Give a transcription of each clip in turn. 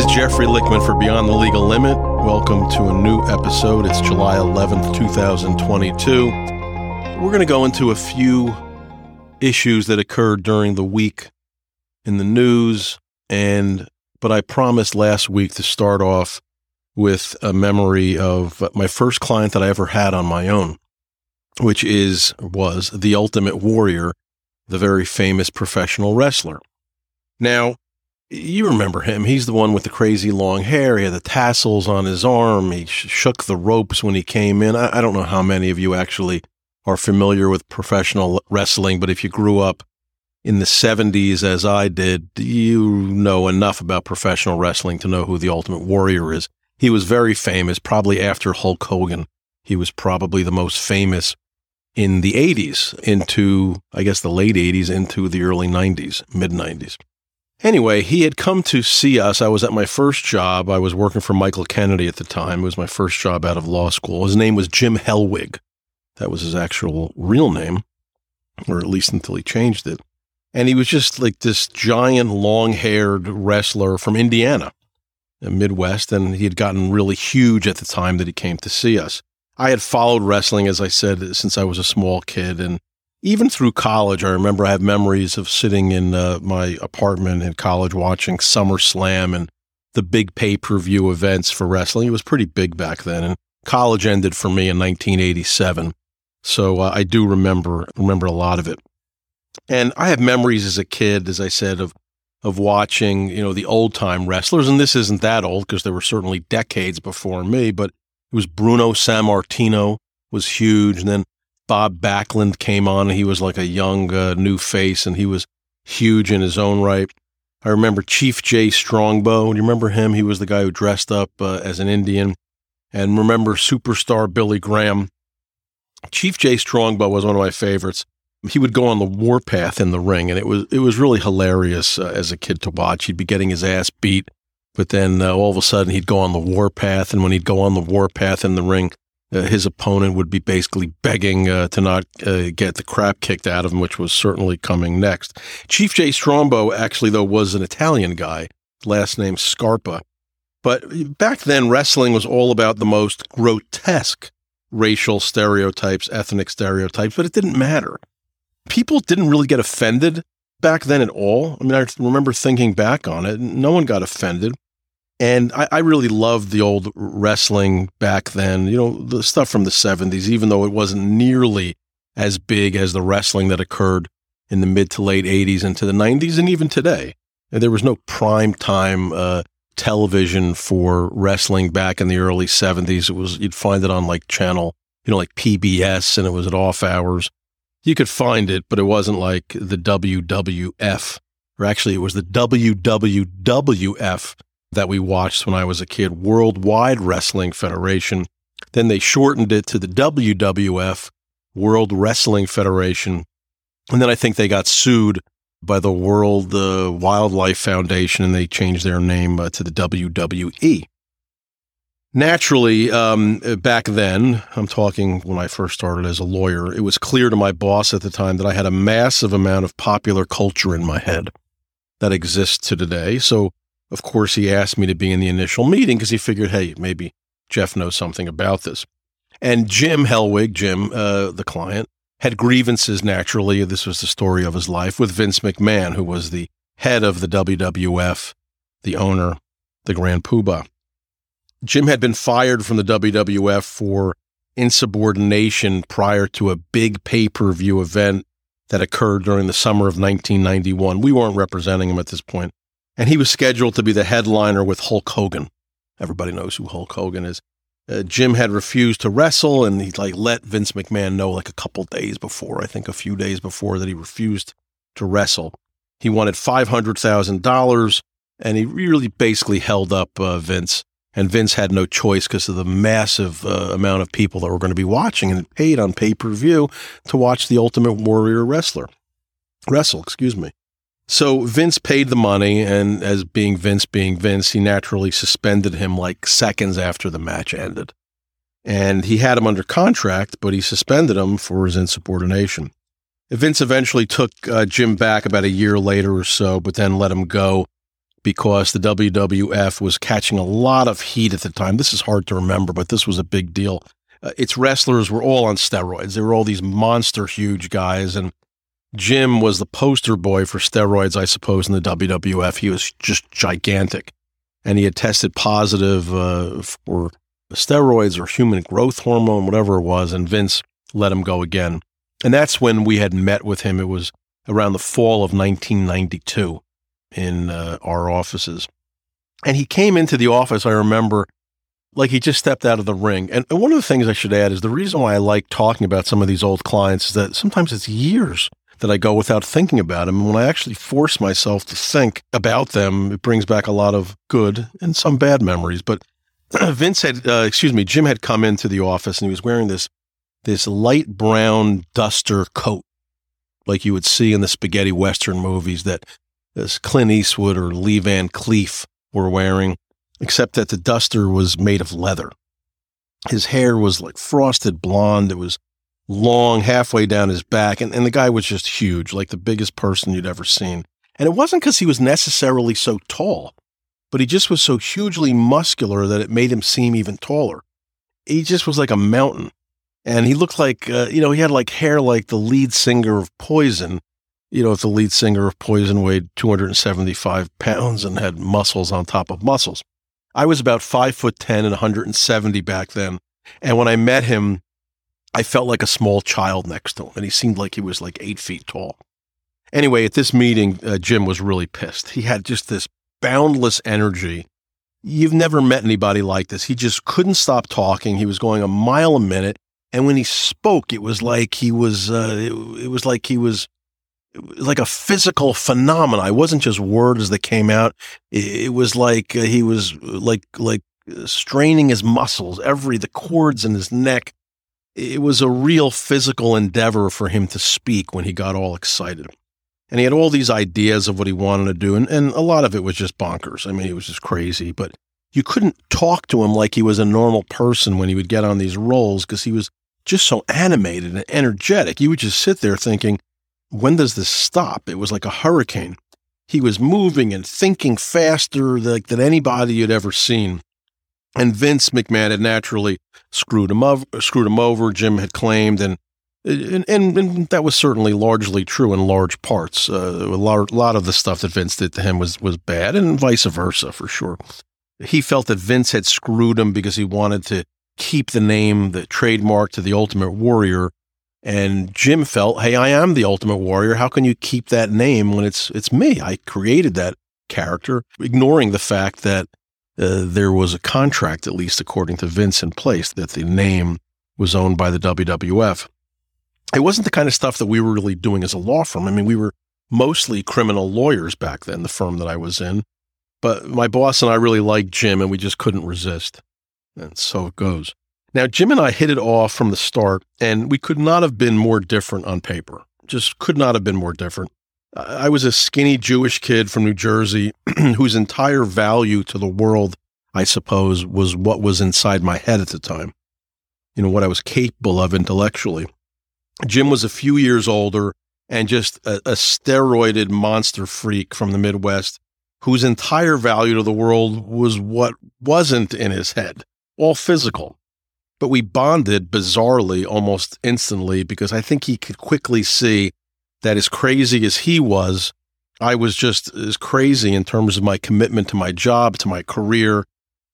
is Jeffrey Lichtman for Beyond the Legal Limit. Welcome to a new episode. It's July 11th, 2022. We're going to go into a few issues that occurred during the week in the news and but I promised last week to start off with a memory of my first client that I ever had on my own, which is was the Ultimate Warrior, the very famous professional wrestler. Now, you remember him. He's the one with the crazy long hair. He had the tassels on his arm. He sh- shook the ropes when he came in. I-, I don't know how many of you actually are familiar with professional wrestling, but if you grew up in the 70s as I did, you know enough about professional wrestling to know who the Ultimate Warrior is. He was very famous, probably after Hulk Hogan. He was probably the most famous in the 80s into, I guess, the late 80s into the early 90s, mid 90s. Anyway, he had come to see us. I was at my first job. I was working for Michael Kennedy at the time. It was my first job out of law school. His name was Jim Hellwig. That was his actual real name, or at least until he changed it. And he was just like this giant, long haired wrestler from Indiana, the Midwest. And he had gotten really huge at the time that he came to see us. I had followed wrestling, as I said, since I was a small kid. And even through college, I remember I have memories of sitting in uh, my apartment in college watching SummerSlam and the big pay per view events for wrestling. It was pretty big back then. And college ended for me in 1987. So uh, I do remember remember a lot of it. And I have memories as a kid, as I said, of of watching, you know, the old time wrestlers. And this isn't that old because there were certainly decades before me, but it was Bruno Sammartino was huge. And then Bob Backlund came on he was like a young uh, new face and he was huge in his own right. I remember Chief Jay Strongbow. Do you remember him? He was the guy who dressed up uh, as an Indian. And remember superstar Billy Graham. Chief Jay Strongbow was one of my favorites he would go on the warpath in the ring, and it was it was really hilarious uh, as a kid to watch. He'd be getting his ass beat, but then uh, all of a sudden he'd go on the warpath, and when he'd go on the warpath in the ring, uh, his opponent would be basically begging uh, to not uh, get the crap kicked out of him, which was certainly coming next. Chief Jay Strongbow actually though was an Italian guy, last name Scarpa, but back then wrestling was all about the most grotesque racial stereotypes, ethnic stereotypes, but it didn't matter people didn't really get offended back then at all. I mean, I remember thinking back on it, no one got offended. And I, I, really loved the old wrestling back then, you know, the stuff from the 70s, even though it wasn't nearly as big as the wrestling that occurred in the mid to late 80s into the 90s and even today. And there was no prime time uh, television for wrestling back in the early 70s. It was, you'd find it on like channel, you know, like PBS and it was at off hours you could find it, but it wasn't like the WWF, or actually, it was the WWWF that we watched when I was a kid, Worldwide Wrestling Federation. Then they shortened it to the WWF, World Wrestling Federation. And then I think they got sued by the World uh, Wildlife Foundation and they changed their name uh, to the WWE. Naturally, um, back then, I'm talking when I first started as a lawyer, it was clear to my boss at the time that I had a massive amount of popular culture in my head that exists to today. So, of course, he asked me to be in the initial meeting because he figured, hey, maybe Jeff knows something about this. And Jim Hellwig, Jim, uh, the client, had grievances naturally. This was the story of his life with Vince McMahon, who was the head of the WWF, the owner, the Grand Poobah. Jim had been fired from the WWF for insubordination prior to a big pay per view event that occurred during the summer of 1991. We weren't representing him at this point, and he was scheduled to be the headliner with Hulk Hogan. Everybody knows who Hulk Hogan is. Uh, Jim had refused to wrestle, and he like let Vince McMahon know like a couple days before, I think a few days before, that he refused to wrestle. He wanted five hundred thousand dollars, and he really basically held up uh, Vince and Vince had no choice because of the massive uh, amount of people that were going to be watching and paid on pay per view to watch the Ultimate Warrior wrestler wrestle. Excuse me. So Vince paid the money, and as being Vince being Vince, he naturally suspended him like seconds after the match ended. And he had him under contract, but he suspended him for his insubordination. Vince eventually took uh, Jim back about a year later or so, but then let him go because the WWF was catching a lot of heat at the time. This is hard to remember, but this was a big deal. Uh, its wrestlers were all on steroids. They were all these monster huge guys. And Jim was the poster boy for steroids, I suppose, in the WWF. He was just gigantic. And he had tested positive uh, for steroids or human growth hormone, whatever it was. And Vince let him go again. And that's when we had met with him. It was around the fall of 1992 in uh, our offices. And he came into the office, I remember, like he just stepped out of the ring. And, and one of the things I should add is the reason why I like talking about some of these old clients is that sometimes it's years that I go without thinking about them. And when I actually force myself to think about them, it brings back a lot of good and some bad memories. But Vince had, uh, excuse me, Jim had come into the office and he was wearing this this light brown duster coat, like you would see in the spaghetti western movies that as Clint Eastwood or Lee Van Cleef were wearing, except that the duster was made of leather. His hair was like frosted blonde. It was long, halfway down his back, and, and the guy was just huge, like the biggest person you'd ever seen. And it wasn't because he was necessarily so tall, but he just was so hugely muscular that it made him seem even taller. He just was like a mountain. And he looked like, uh, you know, he had like hair like the lead singer of Poison, you know, if the lead singer of Poison weighed 275 pounds and had muscles on top of muscles. I was about five foot 10 and 170 back then. And when I met him, I felt like a small child next to him. And he seemed like he was like eight feet tall. Anyway, at this meeting, uh, Jim was really pissed. He had just this boundless energy. You've never met anybody like this. He just couldn't stop talking. He was going a mile a minute. And when he spoke, it was like he was, uh, it, it was like he was like a physical phenomenon. It wasn't just words that came out. It, was like uh, he was like like straining his muscles, every the cords in his neck. It was a real physical endeavor for him to speak when he got all excited. And he had all these ideas of what he wanted to do, and, and a lot of it was just bonkers. I mean, he was just crazy, but you couldn't talk to him like he was a normal person when he would get on these roles because he was just so animated and energetic. You would just sit there thinking, when does this stop? It was like a hurricane. He was moving and thinking faster like, than anybody you'd ever seen. And Vince McMahon had naturally screwed him over. Screwed him over. Jim had claimed, and and, and, and that was certainly largely true in large parts. Uh, a lot, lot of the stuff that Vince did to him was was bad, and vice versa for sure. He felt that Vince had screwed him because he wanted to keep the name, the trademark to the Ultimate Warrior, and Jim felt, "Hey, I am the Ultimate Warrior. How can you keep that name when it's it's me? I created that character, ignoring the fact that uh, there was a contract, at least according to Vince, in place that the name was owned by the WWF. It wasn't the kind of stuff that we were really doing as a law firm. I mean, we were mostly criminal lawyers back then, the firm that I was in. But my boss and I really liked Jim, and we just couldn't resist. And so it goes. Now, Jim and I hit it off from the start, and we could not have been more different on paper. Just could not have been more different. I was a skinny Jewish kid from New Jersey whose entire value to the world, I suppose, was what was inside my head at the time. You know, what I was capable of intellectually. Jim was a few years older and just a, a steroided monster freak from the Midwest whose entire value to the world was what wasn't in his head, all physical. But we bonded bizarrely almost instantly because I think he could quickly see that as crazy as he was, I was just as crazy in terms of my commitment to my job, to my career,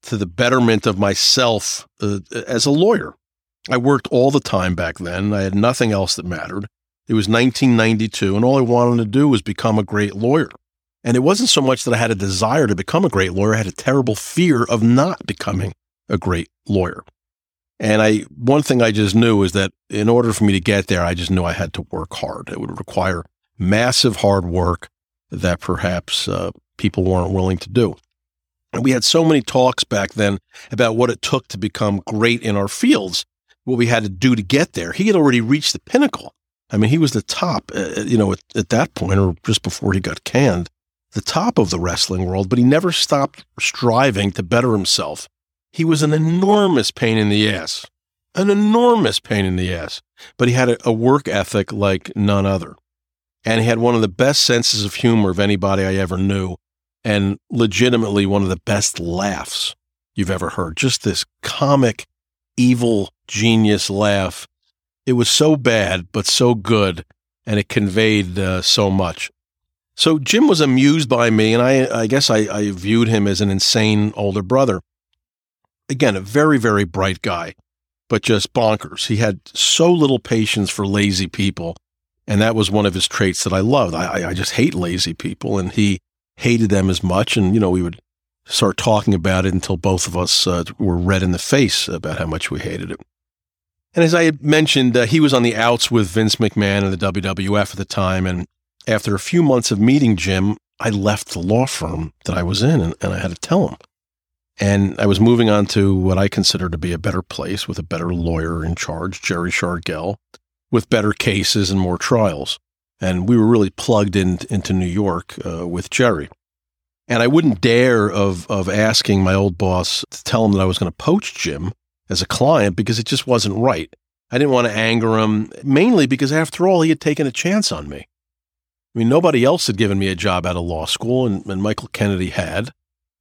to the betterment of myself uh, as a lawyer. I worked all the time back then. I had nothing else that mattered. It was 1992, and all I wanted to do was become a great lawyer. And it wasn't so much that I had a desire to become a great lawyer, I had a terrible fear of not becoming a great lawyer. And I, one thing I just knew is that in order for me to get there, I just knew I had to work hard. It would require massive hard work that perhaps uh, people weren't willing to do. And we had so many talks back then about what it took to become great in our fields, what we had to do to get there. He had already reached the pinnacle. I mean, he was the top, uh, uh you know, at, at that point or just before he got canned, the top of the wrestling world, but he never stopped striving to better himself he was an enormous pain in the ass, an enormous pain in the ass, but he had a, a work ethic like none other. And he had one of the best senses of humor of anybody I ever knew. and legitimately one of the best laughs you've ever heard. Just this comic, evil genius laugh. It was so bad, but so good, and it conveyed uh, so much. So Jim was amused by me, and I, I guess I, I viewed him as an insane older brother. Again, a very, very bright guy, but just bonkers. He had so little patience for lazy people, and that was one of his traits that I loved. I, I just hate lazy people, and he hated them as much. And, you know, we would start talking about it until both of us uh, were red in the face about how much we hated it. And as I had mentioned, uh, he was on the outs with Vince McMahon and the WWF at the time, and after a few months of meeting Jim, I left the law firm that I was in and, and I had to tell him. And I was moving on to what I consider to be a better place with a better lawyer in charge, Jerry Shargel, with better cases and more trials. And we were really plugged in, into New York uh, with Jerry. And I wouldn't dare of, of asking my old boss to tell him that I was going to poach Jim as a client because it just wasn't right. I didn't want to anger him, mainly because after all, he had taken a chance on me. I mean, nobody else had given me a job out of law school, and, and Michael Kennedy had.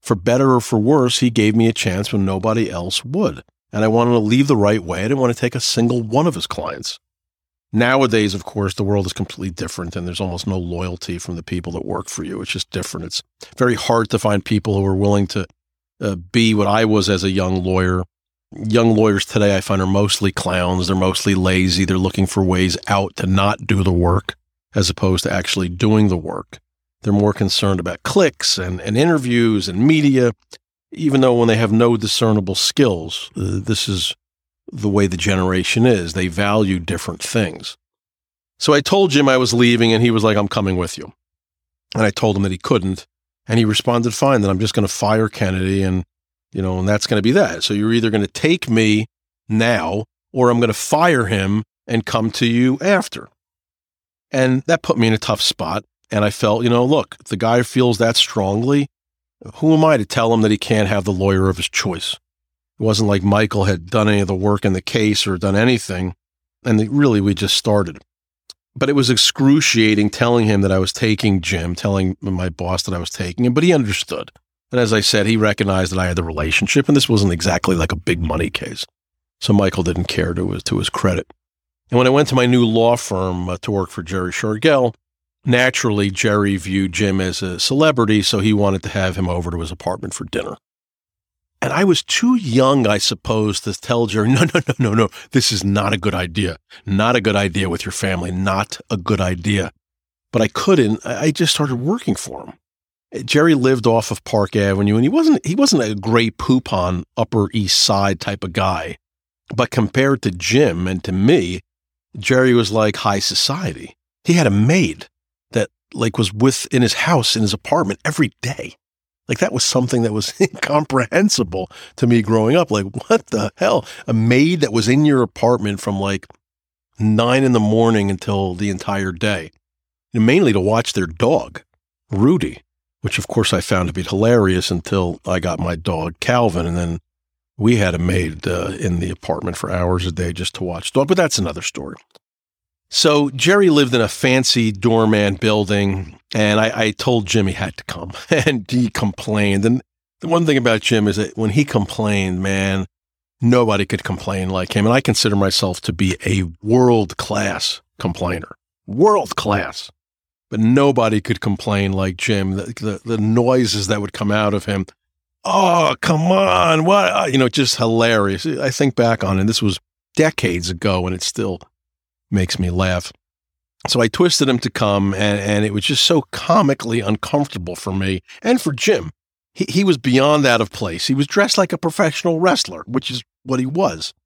For better or for worse, he gave me a chance when nobody else would. And I wanted to leave the right way. I didn't want to take a single one of his clients. Nowadays, of course, the world is completely different, and there's almost no loyalty from the people that work for you. It's just different. It's very hard to find people who are willing to uh, be what I was as a young lawyer. Young lawyers today, I find, are mostly clowns. They're mostly lazy. They're looking for ways out to not do the work as opposed to actually doing the work. They're more concerned about clicks and, and interviews and media, even though when they have no discernible skills, uh, this is the way the generation is. They value different things. So I told Jim I was leaving, and he was like, I'm coming with you. And I told him that he couldn't. And he responded, fine, then I'm just going to fire Kennedy, and, you know, and that's going to be that. So you're either going to take me now, or I'm going to fire him and come to you after. And that put me in a tough spot. And I felt, you know, look, the guy feels that strongly, who am I to tell him that he can't have the lawyer of his choice? It wasn't like Michael had done any of the work in the case or done anything. And really, we just started. But it was excruciating telling him that I was taking Jim, telling my boss that I was taking him, but he understood. And as I said, he recognized that I had the relationship, and this wasn't exactly like a big money case. So Michael didn't care to his, to his credit. And when I went to my new law firm uh, to work for Jerry Shargel, naturally Jerry viewed Jim as a celebrity, so he wanted to have him over to his apartment for dinner. And I was too young, I suppose, to tell Jerry, no, no, no, no, no, this is not a good idea. Not a good idea with your family. Not a good idea. But I couldn't. I just started working for him. Jerry lived off of Park Avenue, and he wasn't he wasn't a great poop on Upper East Side type of guy. But compared to Jim and to me, Jerry was like high society. He had a maid like was with in his house in his apartment every day. Like that was something that was incomprehensible to me growing up. Like what the hell? A maid that was in your apartment from like nine in the morning until the entire day, and mainly to watch their dog, Rudy, which of course I found to be hilarious until I got my dog Calvin, and then we had a maid uh, in the apartment for hours a day just to watch dog, but that's another story. So Jerry lived in a fancy doorman building, and I, I told Jim he had to come, and he complained. And the one thing about Jim is that when he complained, man, nobody could complain like him. And I consider myself to be a world class complainer, world class. But nobody could complain like Jim. The, the, the noises that would come out of him oh, come on. What? You know, just hilarious. I think back on it. This was decades ago and it still makes me laugh. So I twisted him to come and, and it was just so comically uncomfortable for me and for Jim. He, he was beyond out of place. He was dressed like a professional wrestler, which is what he was.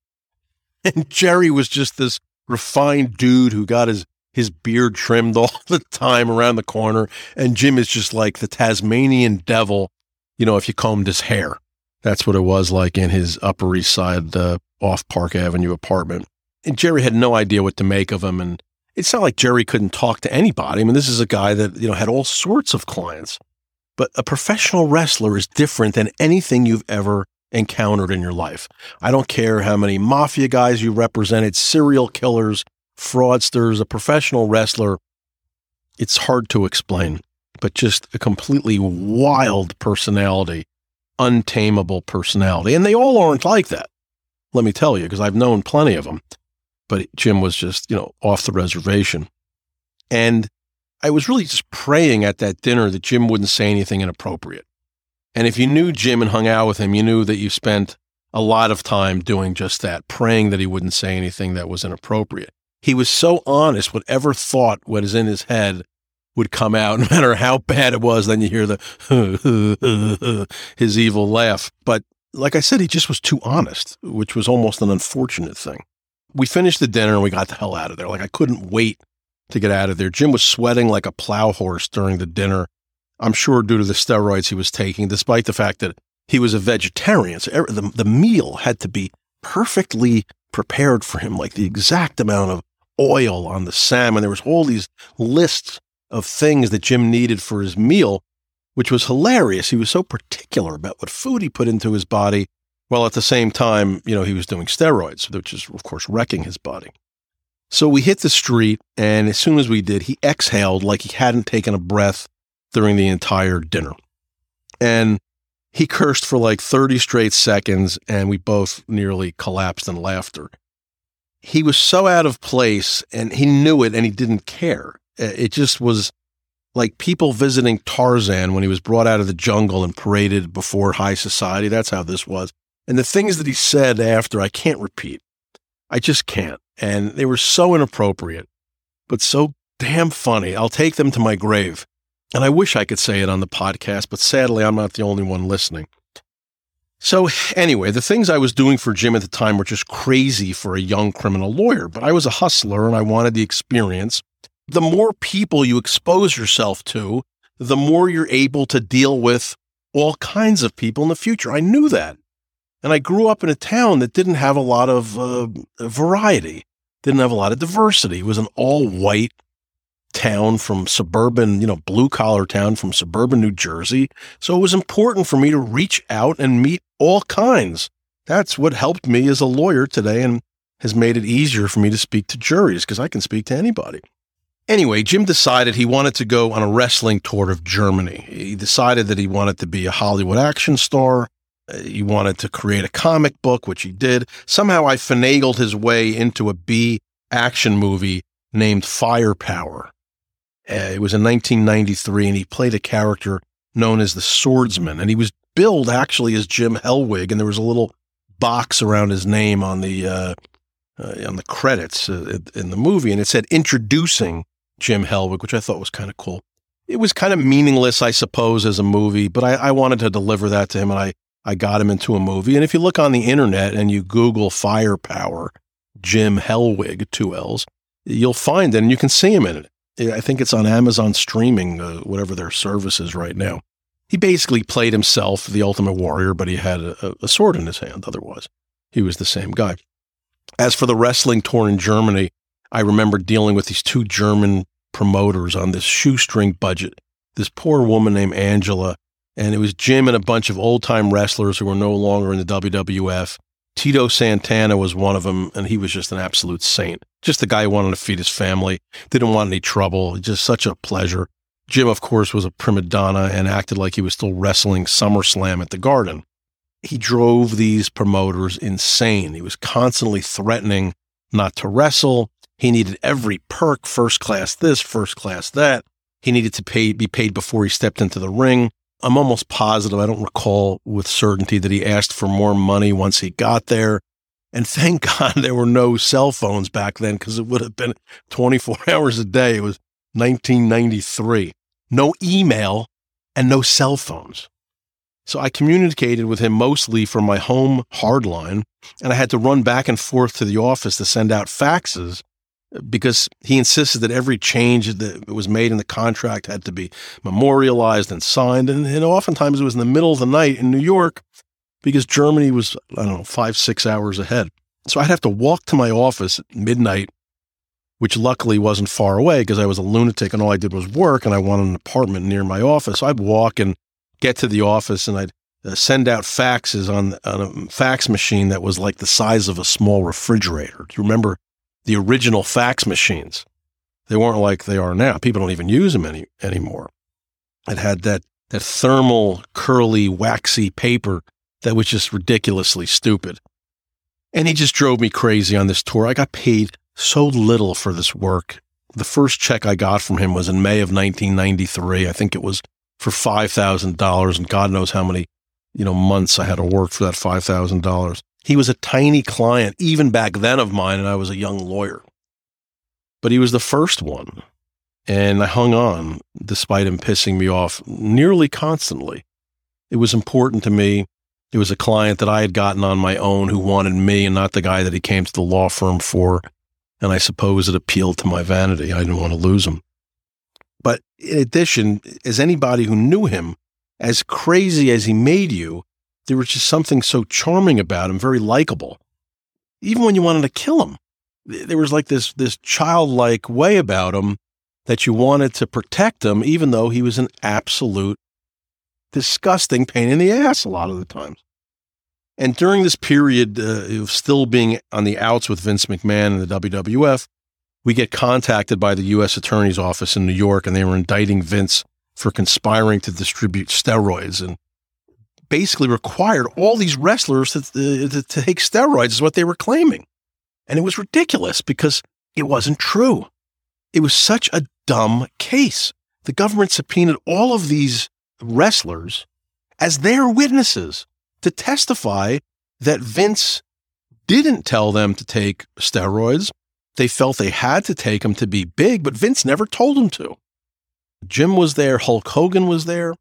And Jerry was just this refined dude who got his his beard trimmed all the time around the corner. And Jim is just like the Tasmanian devil you know, if you combed his hair. That's what it was like in his Upper East Side uh, off Park Avenue apartment. And Jerry had no idea what to make of him. And it's not like Jerry couldn't talk to anybody. I mean, this is a guy that, you know, had all sorts of clients. But a professional wrestler is different than anything you've ever encountered in your life. I don't care how many mafia guys you represented, serial killers, fraudsters, a professional wrestler. It's hard to explain. but just a completely wild personality, untamable personality. And they all aren't like that, let me tell you, because I've known plenty of them. But Jim was just, you know, off the reservation. And I was really just praying at that dinner that Jim wouldn't say anything inappropriate. And if you knew Jim and hung out with him, you knew that you spent a lot of time doing just that, praying that he wouldn't say anything that was inappropriate. He was so honest, whatever thought was in his head would come out, no matter how bad it was. Then you hear the his evil laugh. But like I said, he just was too honest, which was almost an unfortunate thing. We finished the dinner and we got the hell out of there. Like I couldn't wait to get out of there. Jim was sweating like a plow horse during the dinner. I'm sure due to the steroids he was taking, despite the fact that he was a vegetarian. So the, the meal had to be perfectly prepared for him, like the exact amount of oil on the salmon. There was all these lists of things that Jim needed for his meal, which was hilarious. He was so particular about what food he put into his body, while at the same time, you know, he was doing steroids, which is, of course, wrecking his body. So we hit the street, and as soon as we did, he exhaled like he hadn't taken a breath during the entire dinner. And he cursed for like 30 straight seconds, and we both nearly collapsed in laughter. He was so out of place, and he knew it, and he didn't care. It just was like people visiting Tarzan when he was brought out of the jungle and paraded before high society. That's how this was. And the things that he said after, I can't repeat. I just can't. And they were so inappropriate, but so damn funny. I'll take them to my grave. And I wish I could say it on the podcast, but sadly, I'm not the only one listening. So, anyway, the things I was doing for Jim at the time were just crazy for a young criminal lawyer, but I was a hustler and I wanted the experience. The more people you expose yourself to, the more you're able to deal with all kinds of people in the future. I knew that. And I grew up in a town that didn't have a lot of uh, variety, didn't have a lot of diversity. It was an all white town from suburban, you know, blue collar town from suburban New Jersey. So it was important for me to reach out and meet all kinds. That's what helped me as a lawyer today and has made it easier for me to speak to juries because I can speak to anybody. Anyway, Jim decided he wanted to go on a wrestling tour of Germany. He decided that he wanted to be a Hollywood action star. He wanted to create a comic book, which he did. Somehow I finagled his way into a B action movie named Firepower. Uh, it was in 1993, and he played a character known as the Swordsman. And he was billed actually as Jim Hellwig, and there was a little box around his name on the uh, uh, on the credits uh, in the movie, and it said "Introducing Jim Hellwig," which I thought was kind of cool. It was kind of meaningless, I suppose, as a movie, but I, I wanted to deliver that to him, and I I got him into a movie. And if you look on the internet and you Google Firepower, Jim Hellwig, two L's, you'll find it, and you can see him in it. I think it's on Amazon streaming, uh, whatever their service is right now. He basically played himself, the Ultimate Warrior, but he had a, a sword in his hand. Otherwise, he was the same guy. As for the wrestling tour in Germany, I remember dealing with these two German promoters on this shoestring budget. This poor woman named Angela, and it was Jim and a bunch of old time wrestlers who were no longer in the WWF. Tito Santana was one of them, and he was just an absolute saint. Just the guy who wanted to feed his family, didn't want any trouble, just such a pleasure. Jim, of course, was a prima donna and acted like he was still wrestling SummerSlam at the Garden. He drove these promoters insane. He was constantly threatening not to wrestle. He needed every perk, first class this, first class that. He needed to pay, be paid before he stepped into the ring. I'm almost positive, I don't recall with certainty that he asked for more money once he got there. And thank God there were no cell phones back then because it would have been 24 hours a day. It was 1993. No email and no cell phones. So I communicated with him mostly from my home hardline, and I had to run back and forth to the office to send out faxes because he insisted that every change that was made in the contract had to be memorialized and signed. And, and oftentimes it was in the middle of the night in New York because Germany was, I don't know, five, six hours ahead. So I'd have to walk to my office at midnight, which luckily wasn't far away because I was a lunatic and all I did was work and I wanted an apartment near my office. So I'd walk and get to the office and I'd uh, send out faxes on, on a fax machine that was like the size of a small refrigerator. Do you remember the original fax machines? They weren't like they are now. People don't even use them any, anymore. It had that that thermal, curly, waxy paper that was just ridiculously stupid. And he just drove me crazy on this tour. I got paid so little for this work. The first check I got from him was in May of 1993. I think it was for $5,000 and God knows how many, you know, months I had to work for that $5,000. He was a tiny client even back then of mine and I was a young lawyer. But he was the first one. And I hung on despite him pissing me off nearly constantly. It was important to me. It was a client that I had gotten on my own who wanted me and not the guy that he came to the law firm for. And I suppose it appealed to my vanity. I didn't want to lose him. But in addition, as anybody who knew him, as crazy as he made you, there was just something so charming about him, very likable. Even when you wanted to kill him, there was like this this childlike way about him that you wanted to protect him, even though he was an absolute disgusting pain in the ass a lot of the times. And during this period uh, of still being on the outs with Vince McMahon and the WWF, we get contacted by the U.S. Attorney's Office in New York, and they were indicting Vince for conspiring to distribute steroids and basically required all these wrestlers to, uh, to, to take steroids, is what they were claiming. And it was ridiculous because it wasn't true. It was such a dumb case. The government subpoenaed all of these wrestlers as their witnesses to testify that Vince didn't tell them to take steroids. They felt they had to take them to be big, but Vince never told them to. Jim was there, Hulk Hogan was there.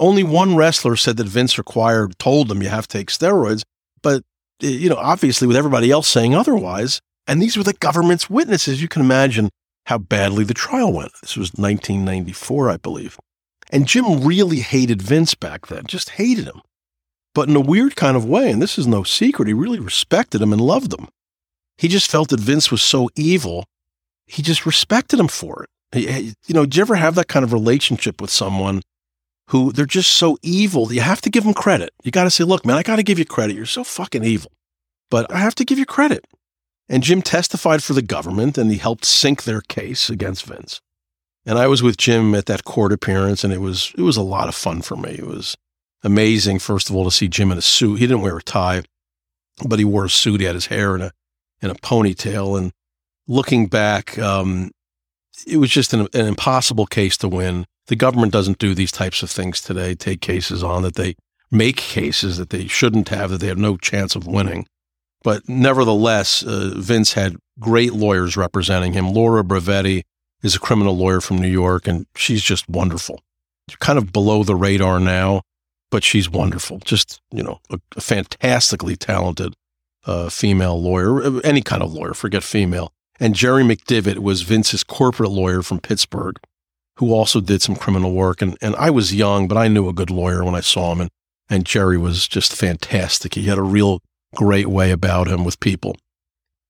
Only one wrestler said that Vince required, told them you have to take steroids, but you know, obviously with everybody else saying otherwise, and these were the government's witnesses, you can imagine how badly the trial went. This was 1994, I believe. And Jim really hated Vince back then, just hated him. But in a weird kind of way, and this is no secret, he really respected him and loved him. He just felt that Vince was so evil, he just respected him for it. He, you know, do you ever have that kind of relationship with someone who they're just so evil? You have to give them credit. You got to say, look, man, I got to give you credit. You're so fucking evil, but I have to give you credit. And Jim testified for the government and he helped sink their case against Vince. And I was with Jim at that court appearance and it was it was a lot of fun for me. It was amazing, first of all, to see Jim in a suit. He didn't wear a tie, but he wore a suit. He had his hair in a in a ponytail. And looking back, um, it was just an, an impossible case to win. The government doesn't do these types of things today, take cases on that they make cases that they shouldn't have, that they have no chance of winning. But nevertheless, uh, Vince had great lawyers representing him. Laura Brevetti is a criminal lawyer from New York, and she's just wonderful. Kind of below the radar now, but she's wonderful. Just, you know, a, a fantastically talented uh, female lawyer, uh, any kind of lawyer, forget female. And Jerry McDevitt was Vince's corporate lawyer from Pittsburgh, who also did some criminal work. And, and I was young, but I knew a good lawyer when I saw him. And, and Jerry was just fantastic. He had a real great way about him with people.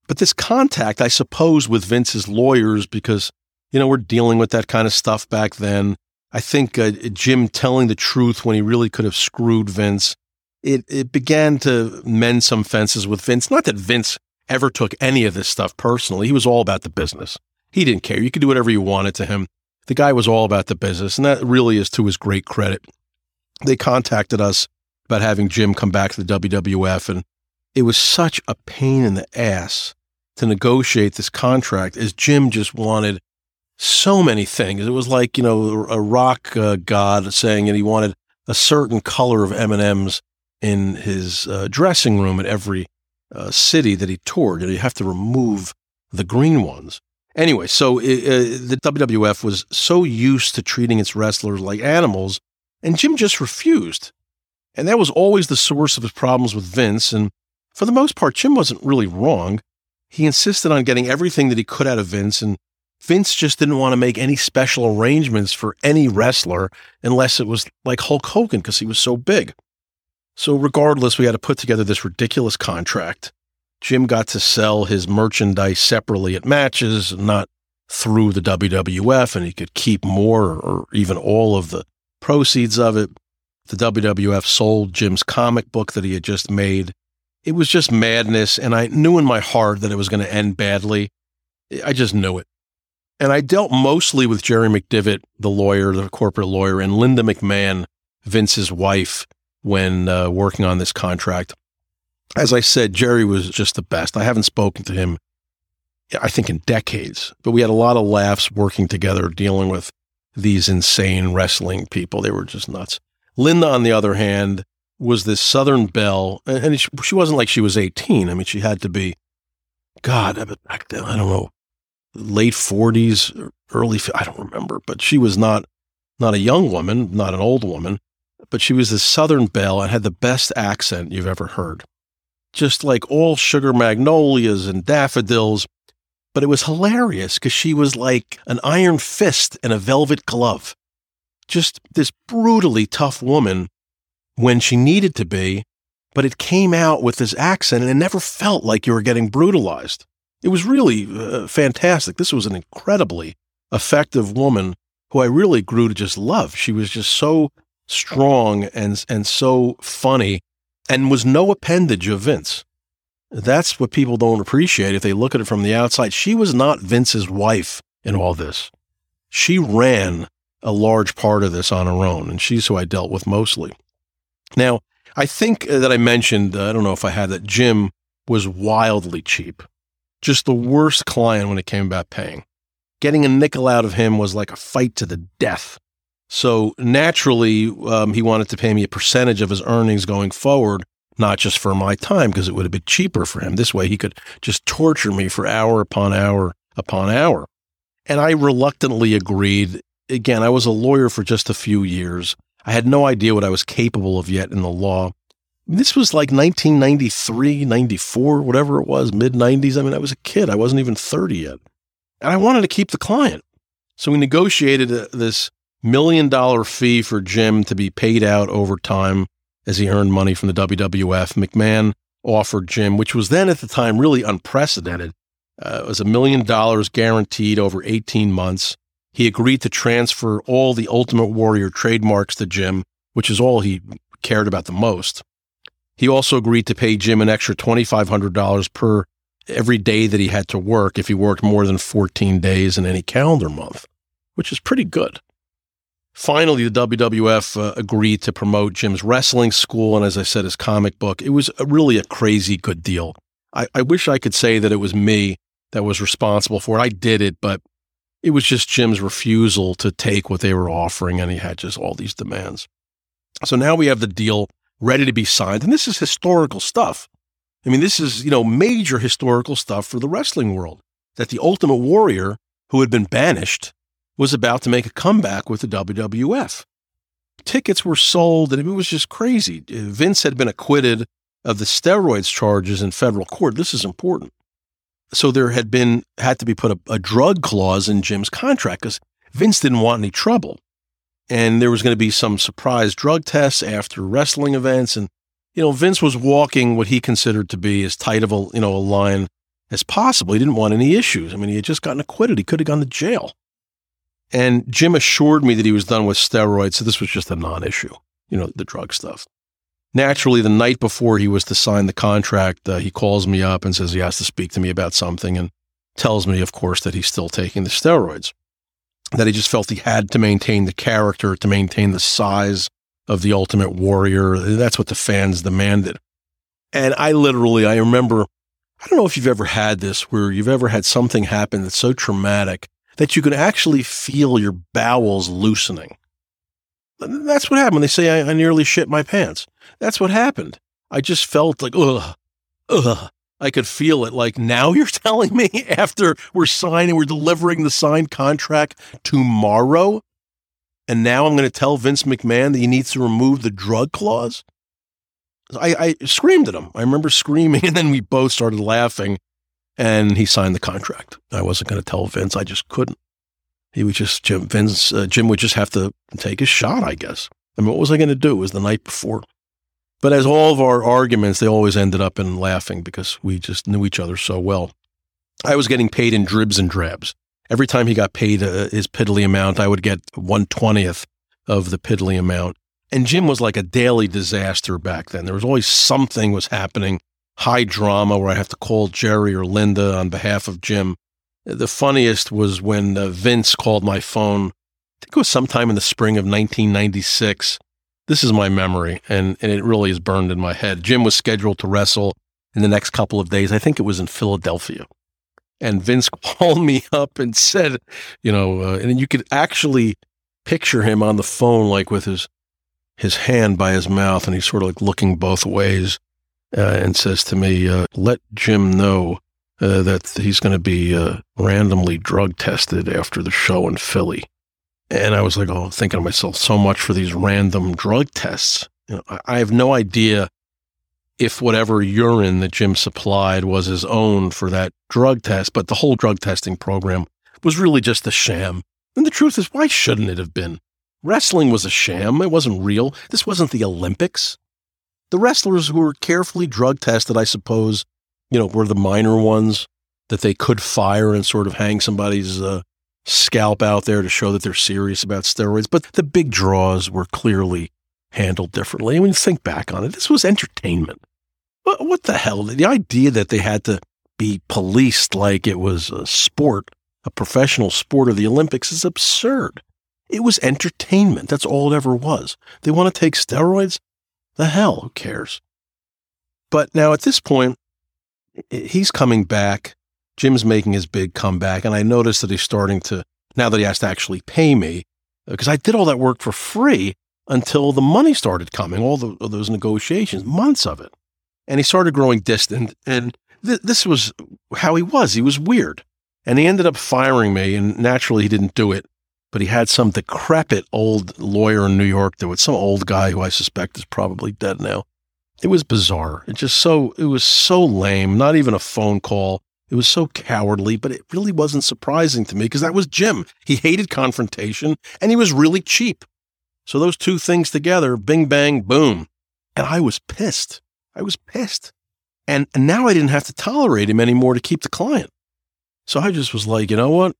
But this contact, I suppose, with Vince's lawyers, because, you know, we're dealing with that kind of stuff back then. I think uh, Jim telling the truth when he really could have screwed Vince, it, it began to mend some fences with Vince. Not that Vince ever took any of this stuff personally. He was all about the business. He didn't care. You could do whatever you wanted to him. The guy was all about the business, and that really is to his great credit. They contacted us about having Jim come back to the WWF, and it was such a pain in the ass to negotiate this contract as Jim just wanted so many things. It was like, you know, a rock uh, god saying that he wanted a certain color of M&Ms in his uh, dressing room at every uh, city that he toured. And you have to remove the green ones. Anyway, so it, uh, the WWF was so used to treating its wrestlers like animals, and Jim just refused. And that was always the source of his problems with Vince. And for the most part, Jim wasn't really wrong. He insisted on getting everything that he could out of Vince, and Vince just didn't want to make any special arrangements for any wrestler unless it was like Hulk Hogan because he was so big. So, regardless, we had to put together this ridiculous contract. Jim got to sell his merchandise separately at matches, not through the WWF, and he could keep more or even all of the proceeds of it. The WWF sold Jim's comic book that he had just made it was just madness. And I knew in my heart that it was going to end badly. I just knew it. And I dealt mostly with Jerry McDevitt, the lawyer, the corporate lawyer, and Linda McMahon, Vince's wife, when uh, working on this contract. As I said, Jerry was just the best. I haven't spoken to him, I think, in decades, but we had a lot of laughs working together, dealing with these insane wrestling people. They were just nuts. Linda, on the other hand, was this Southern belle, and she wasn't like she was 18. I mean, she had to be, God, back then, I don't know, late 40s, early, I don't remember, but she was not not a young woman, not an old woman, but she was this Southern belle and had the best accent you've ever heard. Just like all sugar magnolias and daffodils. But it was hilarious because she was like an iron fist and a velvet glove. Just this brutally tough woman when she needed to be, but it came out with this accent and it never felt like you were getting brutalized. It was really uh, fantastic. This was an incredibly effective woman who I really grew to just love. She was just so strong and and so funny and was no appendage of Vince. That's what people don't appreciate if they look at it from the outside. She was not Vince's wife in all this. She ran a large part of this on her own, and she's who I dealt with mostly. Now, I think that I mentioned, uh, I don't know if I had that, Jim was wildly cheap. Just the worst client when it came about paying. Getting a nickel out of him was like a fight to the death. So naturally, um, he wanted to pay me a percentage of his earnings going forward, not just for my time, because it would have been cheaper for him. This way, he could just torture me for hour upon hour upon hour. And I reluctantly agreed. Again, I was a lawyer for just a few years. I had no idea what I was capable of yet in the law. This was like 1993, 94, whatever it was, mid 90s. I mean, I was a kid. I wasn't even 30 yet. And I wanted to keep the client. So we negotiated this million dollar fee for Jim to be paid out over time as he earned money from the WWF. McMahon offered Jim, which was then at the time really unprecedented. Uh, it was a million dollars guaranteed over 18 months. He agreed to transfer all the Ultimate Warrior trademarks to Jim, which is all he cared about the most. He also agreed to pay Jim an extra $2,500 per every day that he had to work if he worked more than 14 days in any calendar month, which is pretty good. Finally, the WWF uh, agreed to promote Jim's wrestling school and, as I said, his comic book. It was a, really a crazy good deal. I, I wish I could say that it was me that was responsible for it. I did it, but it was just Jim's refusal to take what they were offering, and he had just all these demands. So now we have the deal ready to be signed, and this is historical stuff. I mean, this is, you know, major historical stuff for the wrestling world that the Ultimate Warrior, who had been banished, was about to make a comeback with the WWF. Tickets were sold, and it was just crazy. Uh, Vince had been acquitted of the steroids charges in federal court. This is important. So there had been had to be put a, a drug clause in Jim's contract because Vince didn't want any trouble, and there was going to be some surprise drug tests after wrestling events, and you know Vince was walking what he considered to be as tight of a you know a line as possible. He didn't want any issues. I mean, he had just gotten acquitted. He could have gone to jail. And Jim assured me that he was done with steroids, so this was just a non-issue, you know, the drug stuff. Naturally, the night before he was to sign the contract, uh, he calls me up and says he has to speak to me about something and tells me, of course, that he's still taking the steroids, that he just felt he had to maintain the character, to maintain the size of the Ultimate Warrior. That's what the fans demanded. And I literally, I remember, I don't know if you've ever had this where you've ever had something happen that's so traumatic that you could actually feel your bowels loosening. That's what happened. They say I, I nearly shit my pants. That's what happened. I just felt like, ugh, ugh. I could feel it. Like now you're telling me after we're signing, we're delivering the signed contract tomorrow. And now I'm going to tell Vince McMahon that he needs to remove the drug clause. I, I screamed at him. I remember screaming, and then we both started laughing and he signed the contract. I wasn't going to tell Vince. I just couldn't. He would just Jim Vince uh, Jim would just have to take his shot. I guess. I mean, what was I going to do? It was the night before. But as all of our arguments, they always ended up in laughing because we just knew each other so well. I was getting paid in dribs and drabs. Every time he got paid uh, his piddly amount, I would get one twentieth of the piddly amount. And Jim was like a daily disaster back then. There was always something was happening high drama where I have to call Jerry or Linda on behalf of Jim. The funniest was when uh, Vince called my phone. I think it was sometime in the spring of 1996. This is my memory, and, and it really is burned in my head. Jim was scheduled to wrestle in the next couple of days. I think it was in Philadelphia. And Vince called me up and said, you know, uh, and you could actually picture him on the phone, like with his his hand by his mouth, and he's sort of like looking both ways, and says to me, uh, "Let Jim know uh, that he's going to be uh, randomly drug tested after the show in Philly." And I was like, "Oh, thinking to myself, so much for these random drug tests. You know, I have no idea." If whatever urine that Jim supplied was his own for that drug test, but the whole drug testing program was really just a sham. And the truth is, why shouldn't it have been? Wrestling was a sham. It wasn't real. This wasn't the Olympics. The wrestlers who were carefully drug tested, I suppose, you know, were the minor ones that they could fire and sort of hang somebody's uh, scalp out there to show that they're serious about steroids. But the big draws were clearly handled differently. When you think back on it, this was entertainment. What, what the hell? The idea that they had to be policed like it was a sport, a professional sport of the Olympics, is absurd. It was entertainment. That's all it ever was. They want to take steroids? The hell, who cares? But now at this point, he's coming back. Jim's making his big comeback. And I notice that he's starting to, now that he has to actually pay me, uh, because I did all that work for free until the money started coming, all the, those negotiations, months of it. And he started growing distant. And th- this was how he was. He was weird. And he ended up firing me. And naturally, he didn't do it but he had some decrepit old lawyer in New York there was some old guy who I suspect is probably dead now. It was bizarre. It just so it was so lame, not even a phone call. It was so cowardly, but it really wasn't surprising to me because that was Jim. He hated confrontation and he was really cheap. So those two things together, bing bang boom. And I was pissed. I was pissed. And, and now I didn't have to tolerate him anymore to keep the client. So I just was like, you know what?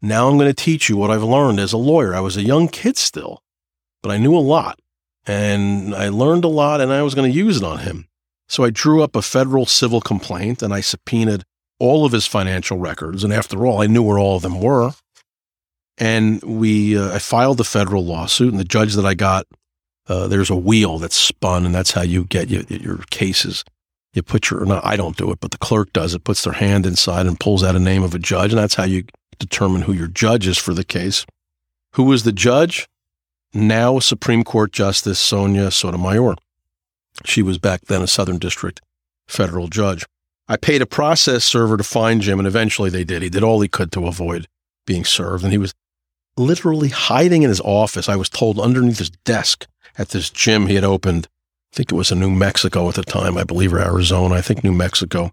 Now I'm going to teach you what I've learned as a lawyer. I was a young kid still, but I knew a lot and I learned a lot and I was going to use it on him. So I drew up a federal civil complaint and I subpoenaed all of his financial records. And after all, I knew where all of them were. And we, uh, I filed the federal lawsuit and the judge that I got, uh, there's a wheel that's spun and that's how you get your, your cases. You put your, no, I don't do it, but the clerk does it, puts their hand inside and pulls out a name of a judge. And that's how you determine who your judge is for the case. Who was the judge? Now Supreme Court Justice Sonia Sotomayor. She was back then a Southern District federal judge. I paid a process server to find Jim, and eventually they did. He did all he could to avoid being served, and he was literally hiding in his office. I was told underneath his desk at this gym he had opened. I think it was in New Mexico at the time, I believe, or Arizona. I think New Mexico.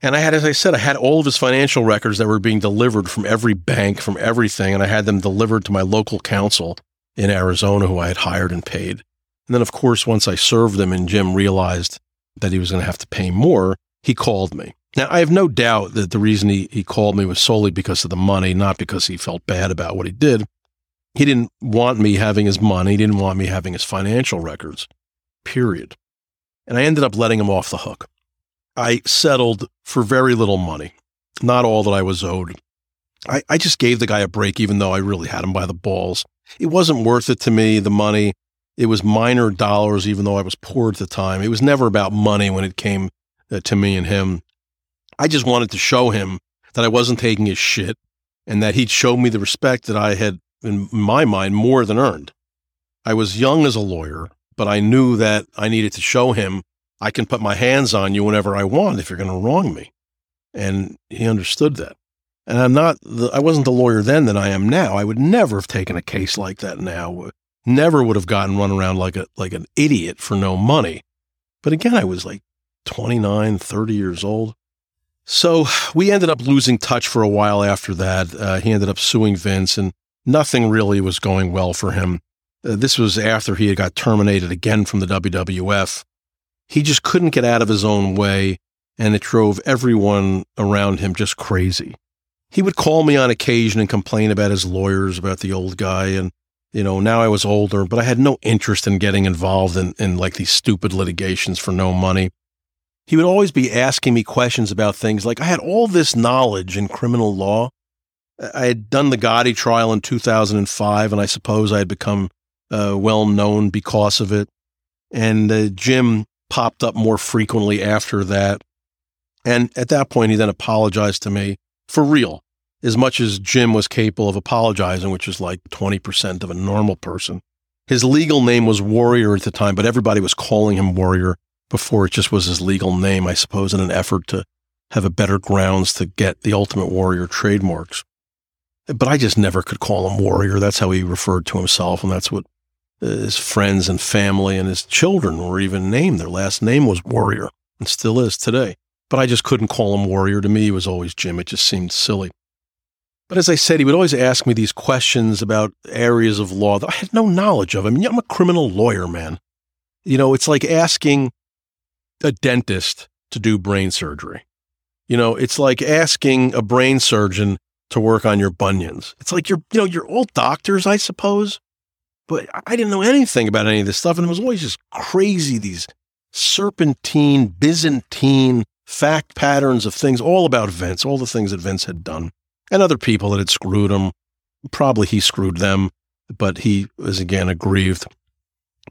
And I had, as I said, I had all of his financial records that were being delivered from every bank, from everything. And I had them delivered to my local counsel in Arizona, who I had hired and paid. And then, of course, once I served them and Jim realized that he was going to have to pay more, he called me. Now, I have no doubt that the reason he, he called me was solely because of the money, not because he felt bad about what he did. He didn't want me having his money. He didn't want me having his financial records, period. And I ended up letting him off the hook. I settled for very little money, not all that I was owed. I, I just gave the guy a break, even though I really had him by the balls. It wasn't worth it to me, the money. It was minor dollars, even though I was poor at the time. It was never about money when it came uh, to me and him. I just wanted to show him that I wasn't taking his shit and that he'd show me the respect that I had, in my mind, more than earned. I was young as a lawyer, but I knew that I needed to show him I can put my hands on you whenever I want if you're going to wrong me. And he understood that. And I'm not, the, I wasn't the lawyer then that I am now. I would never have taken a case like that now. Never would have gotten run around like a, like an idiot for no money. But again, I was like 29, 30 years old. So we ended up losing touch for a while after that. Uh, he ended up suing Vince and nothing really was going well for him. Uh, this was after he had got terminated again from the WWF. He just couldn't get out of his own way, and it drove everyone around him just crazy. He would call me on occasion and complain about his lawyers, about the old guy. And, you know, now I was older, but I had no interest in getting involved in, in like these stupid litigations for no money. he would always be asking me questions about things like I had all this knowledge in criminal law. I had done the Gotti trial in 2005, and I suppose I had become uh, well known because of it. And Jim popped up more frequently after that. And at that point, he then apologized to me for real, as much as Jim was capable of apologizing, which is like 20% of a normal person. His legal name was Warrior at the time, but everybody was calling him Warrior before it just was his legal name, I suppose, in an effort to have a better grounds to get the Ultimate Warrior trademarks. But I just never could call him Warrior. That's how he referred to himself, and that's what his friends and family and his children were even named. Their last name was Warrior and still is today. But I just couldn't call him Warrior. To me, he was always Jim. It just seemed silly. But as I said, he would always ask me these questions about areas of law that I had no knowledge of. I mean, I'm a criminal lawyer, man. You know, it's like asking a dentist to do brain surgery. You know, it's like asking a brain surgeon to work on your bunions. It's like you're, you know, you're all doctors, I suppose, but I didn't know anything about any of this stuff. And it was always just crazy, these serpentine, Byzantine fact patterns of things, all about Vince, all the things that Vince had done and other people that had screwed him. Probably he screwed them, but he was again aggrieved.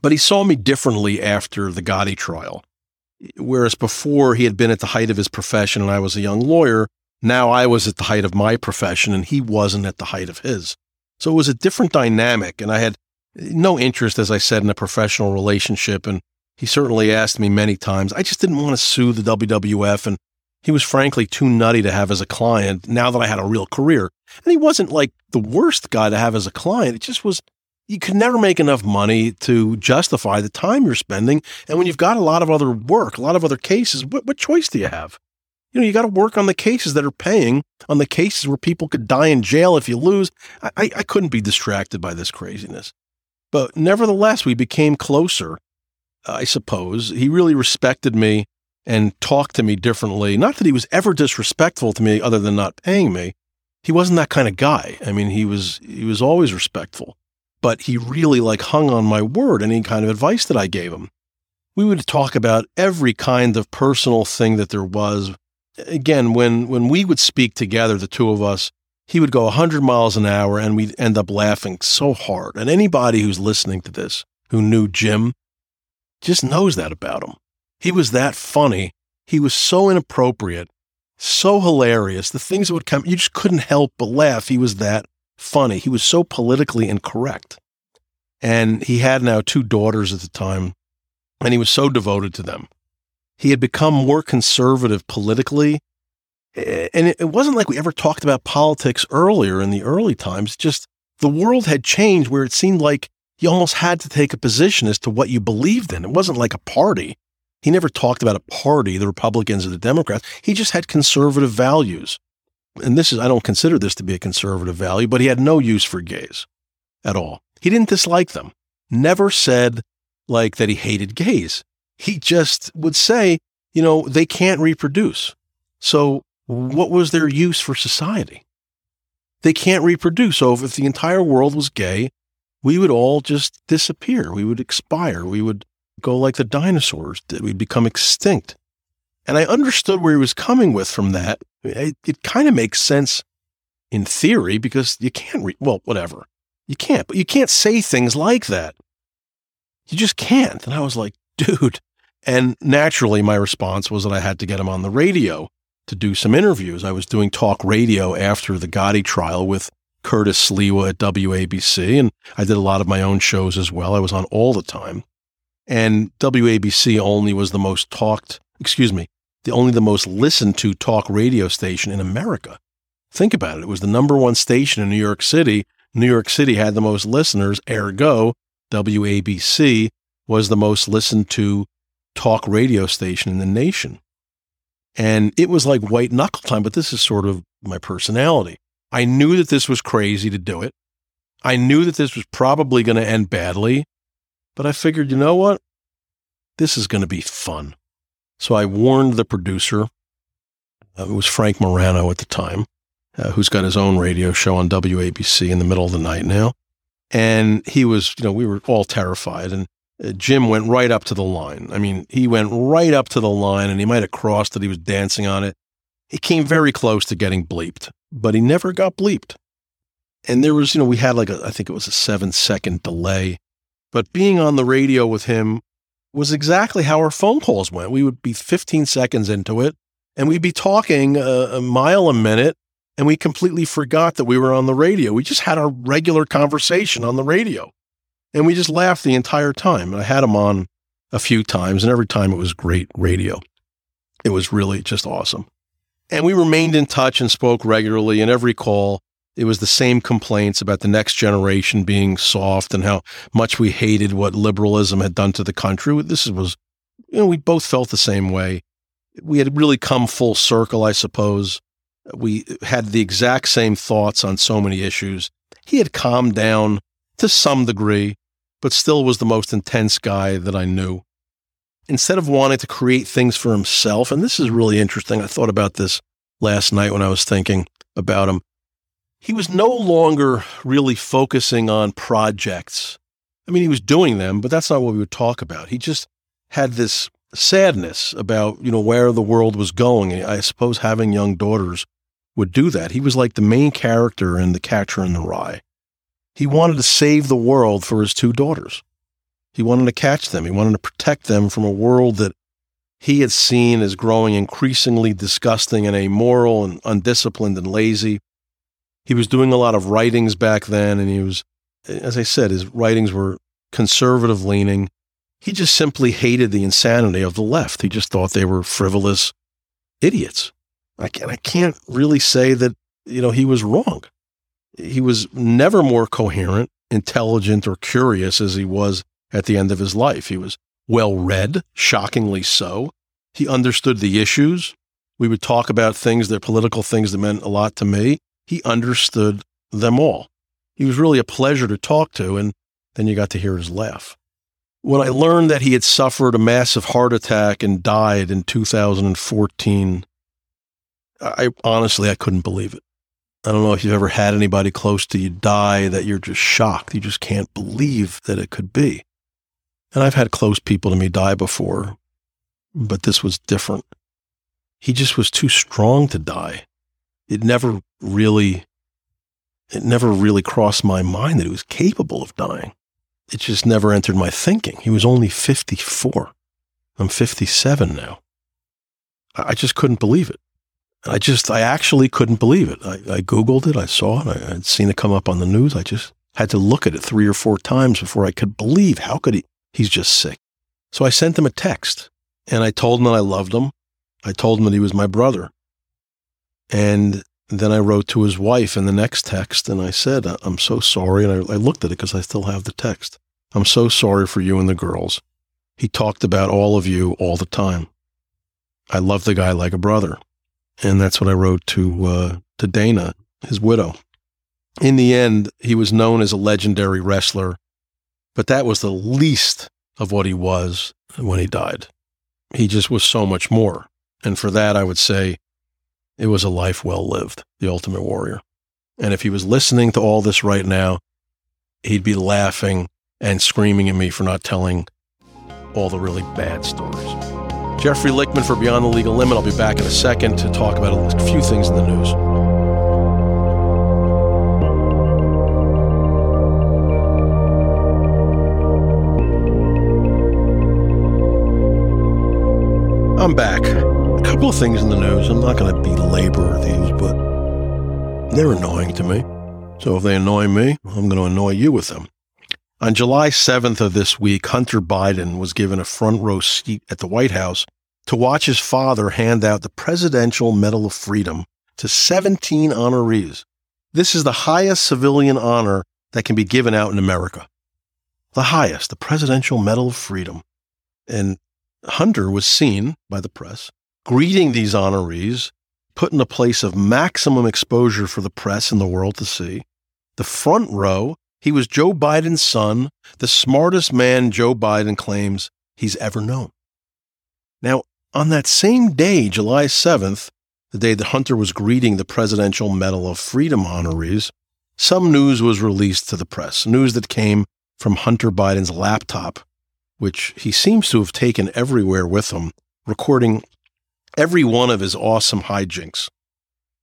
But he saw me differently after the Gotti trial. Whereas before he had been at the height of his profession and I was a young lawyer, now I was at the height of my profession and he wasn't at the height of his. So it was a different dynamic. And I had no interest, as I said, in a professional relationship. And he certainly asked me many times. I just didn't want to sue the WWF. And he was frankly too nutty to have as a client now that I had a real career. And he wasn't like the worst guy to have as a client. It just was you could never make enough money to justify the time you're spending. And when you've got a lot of other work, a lot of other cases, what, what choice do you have? You know, you got to work on the cases that are paying, on the cases where people could die in jail if you lose. I, I, I couldn't be distracted by this craziness. But nevertheless, we became closer, I suppose. He really respected me and talked to me differently. Not that he was ever disrespectful to me other than not paying me. He wasn't that kind of guy. I mean, he was he was always respectful but he really like hung on my word, any kind of advice that I gave him. We would talk about every kind of personal thing that there was. Again, when, when we would speak together, the two of us, he would go 100 miles an hour and we'd end up laughing so hard. And anybody who's listening to this who knew Jim just knows that about him. He was that funny. He was so inappropriate, so hilarious. The things that would come, you just couldn't help but laugh. He was that funny. He was so politically incorrect. And he had now two daughters at the time, and he was so devoted to them. He had become more conservative politically. Eh, and it wasn't like we ever talked about politics earlier in the early times. Just the world had changed where it seemed like you almost had to take a position as to what you believed in. It wasn't like a party. He never talked about a party, the Republicans or the Democrats. He just had conservative values and this is, I don't consider this to be a conservative value, but he had no use for gays at all. He didn't dislike them, never said like that he hated gays. He just would say, you know, they can't reproduce. So what was their use for society? They can't reproduce. So if the entire world was gay, we would all just disappear. We would expire. We would go like the dinosaurs. We'd become extinct. And I understood where he was coming with from that. It, it kind of makes sense in theory because you can't read, well, whatever. You can't, but you can't say things like that. You just can't. And I was like, dude. And naturally, my response was that I had to get him on the radio to do some interviews. I was doing talk radio after the Gotti trial with Curtis Sliwa at WABC, and I did a lot of my own shows as well. I was on all the time. And WABC only was the most talked, excuse me, the only the most listened to talk radio station in America. Think about it. It was the number one station in New York City. New York City had the most listeners, ergo, WABC was the most listened to talk radio station in the nation. And it was like white knuckle time, but this is sort of my personality. I knew that this was crazy to do it. I knew that this was probably going to end badly, but I figured, you know what? This is going to be fun. So I warned the producer, uh, it was Frank Morano at the time, uh, who's got his own radio show on WABC in the middle of the night now. And he was, you know, we were all terrified. And Uh, Jim went right up to the line. I mean, he went right up to the line and he might have crossed it. He was dancing on it. He came very close to getting bleeped, but he never got bleeped. And there was, you know, we had like a, I think it was a seven second delay. But being on the radio with him was exactly how our phone calls went. We would be 15 seconds into it and we'd be talking a, a mile a minute and we completely forgot that we were on the radio. We just had our regular conversation on the radio. And we just laughed the entire time. And I had him on a few times, and every time it was great radio. It was really just awesome. And we remained in touch and spoke regularly. And every call, it was the same complaints about the next generation being soft and how much we hated what liberalism had done to the country. This was, you know, we both felt the same way. We had really come full circle, I suppose. We had the exact same thoughts on so many issues. He had calmed down to some degree, but still was the most intense guy that I knew. Instead of wanting to create things for himself, and this is really interesting, I thought about this last night when I was thinking about him. He was no longer really focusing on projects. I mean, he was doing them, but that's not what we would talk about. He just had this sadness about, you know, where the world was going. I suppose having young daughters would do that. He was like the main character in The Catcher in the Rye. He wanted to save the world for his two daughters. He wanted to catch them. He wanted to protect them from a world that he had seen as growing increasingly disgusting and amoral and undisciplined and lazy. He was doing a lot of writings back then, and he was, as I said, his writings were conservative leaning. He just simply hated the insanity of the left. He just thought they were frivolous idiots. I can't, I can't really say that, you know, he was wrong. He was never more coherent, intelligent, or curious as he was at the end of his life. He was well read, shockingly so. He understood the issues. We would talk about things, that political things that meant a lot to me. He understood them all. He was really a pleasure to talk to, and then you got to hear his laugh. When I learned that he had suffered a massive heart attack and died in 2014, I honestly I couldn't believe it. I don't know if you've ever had anybody close to you die that you're just shocked. You just can't believe that it could be. And I've had close people to me die before, but this was different. He just was too strong to die. It never really it never really crossed my mind that he was capable of dying. It just never entered my thinking. He was only 54. I'm 57 now. I just couldn't believe it. I just, I actually couldn't believe it. I, I Googled it. I saw it. I, would seen it come up on the news. I just had to look at it three or four times before I could believe how could he, he's just sick. So I sent him a text and I told him that I loved him. I told him that he was my brother. And then I wrote to his wife in the next text and I said, I'm so sorry. And I, I looked at it because I still have the text. I'm so sorry for you and the girls. He talked about all of you all the time. I love the guy like a brother and that's what I wrote to uh, to Dana, his widow. In the end, he was known as a legendary wrestler, but that was the least of what he was when he died. He just was so much more, and for that, I would say it was a life well lived. The Ultimate Warrior, and if he was listening to all this right now, he'd be laughing and screaming at me for not telling all the really bad stories. Jeffrey Lichtman for Beyond the Legal Limit. I'll be back in a second to talk about a few things in the news. I'm back. A couple of things in the news. I'm not going to belabor these, but they're annoying to me. So if they annoy me, I'm going to annoy you with them. On July 7th of this week, Hunter Biden was given a front row seat at the White House to watch his father hand out the Presidential Medal of Freedom to 17 honorees. This is the highest civilian honor that can be given out in America. The highest, the Presidential Medal of Freedom. And Hunter was seen by the press greeting these honorees, put in a place of maximum exposure for the press and the world to see. The front row he was Joe Biden's son, the smartest man Joe Biden claims he's ever known. Now, on that same day, July 7th, the day that Hunter was greeting the Presidential Medal of Freedom honorees, some news was released to the press, news that came from Hunter Biden's laptop. which he seems to have taken everywhere with him, recording every one of his awesome hijinks.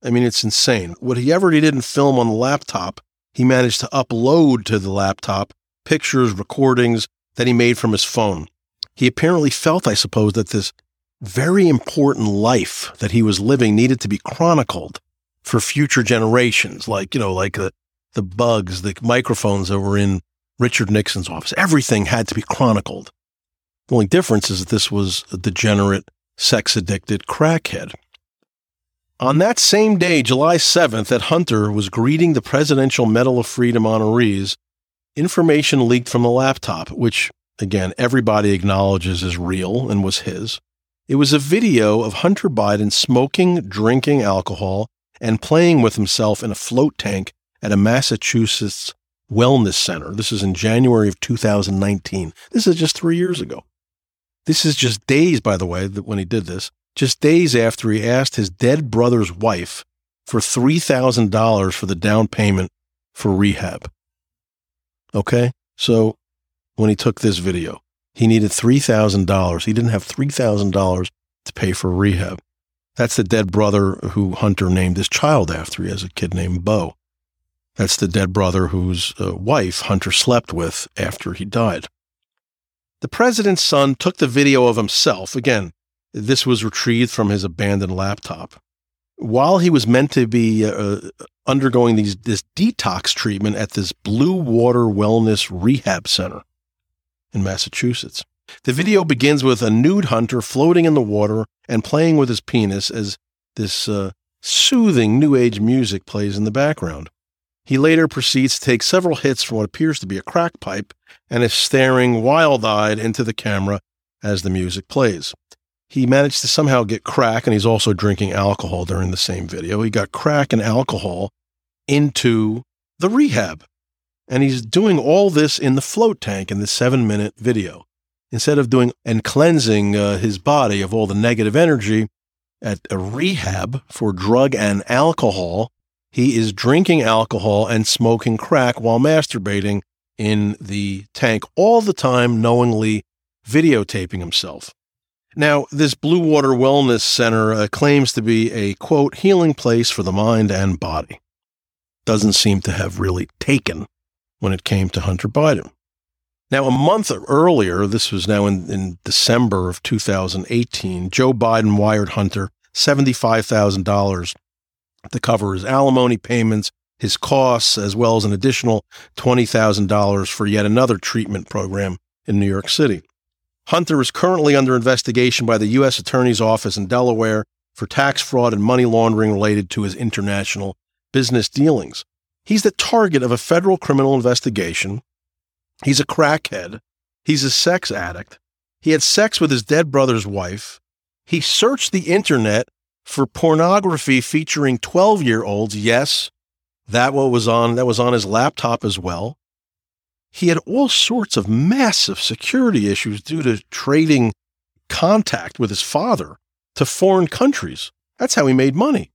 I mean, it's insane. Whatever he didn't film on the laptop, he managed to upload to the laptop pictures, recordings that he made from his phone. He apparently felt, I suppose, that this very important life that he was living needed to be chronicled for future generations, like, you know, like the, the bugs, the microphones that were in Richard Nixon's office. Everything had to be chronicled. The only difference is that this was a degenerate, sex addicted crackhead. On that same day, July 7th, that Hunter was greeting the Presidential Medal of Freedom honorees, information leaked from the laptop, which, again, everybody acknowledges is real and was his. It was a video of Hunter Biden smoking, drinking alcohol, and playing with himself in a float tank at a Massachusetts wellness center. This is in January of 2019. This is just three years ago. This is just days, by the way, that when he did this, just days after he asked his dead brother's wife for $3,000 for the down payment for rehab. Okay? So when he took this video, he needed $3,000. He didn't have $3,000 to pay for rehab. That's the dead brother who Hunter named his child after. He has a kid named Bo. That's the dead brother whose uh, wife Hunter slept with after he died. The president's son took the video of himself. Again, this was retrieved from his abandoned laptop. While he was meant to be uh, undergoing these, this detox treatment at this Blue Water Wellness Rehab Center in Massachusetts. The video begins with a nude hunter floating in the water and playing with his penis as this uh, soothing New Age music plays in the background. He later proceeds to take several hits from what appears to be a crack pipe and is staring wild eyed into the camera as the music plays. He managed to somehow get crack, and he's also drinking alcohol during the same video. He got crack and alcohol into the rehab. And he's doing all this in the float tank in the seven minute video. Instead of doing and cleansing uh, his body of all the negative energy at a rehab for drug and alcohol, he is drinking alcohol and smoking crack while masturbating in the tank all the time, knowingly videotaping himself. Now, this Blue Water Wellness Center uh, claims to be a quote, healing place for the mind and body. Doesn't seem to have really taken when it came to Hunter Biden. Now, a month earlier, this was now in, in December of 2018, Joe Biden wired Hunter $75,000 to cover his alimony payments, his costs, as well as an additional $20,000 for yet another treatment program in New York City. Hunter is currently under investigation by the U.S. Attorney's Office in Delaware for tax fraud and money laundering related to his international business dealings. He's the target of a federal criminal investigation. He's a crackhead. He's a sex addict. He had sex with his dead brother's wife. He searched the internet for pornography featuring 12 year olds. Yes, that what was on that was on his laptop as well. He had all sorts of massive security issues due to trading contact with his father to foreign countries. That's how he made money.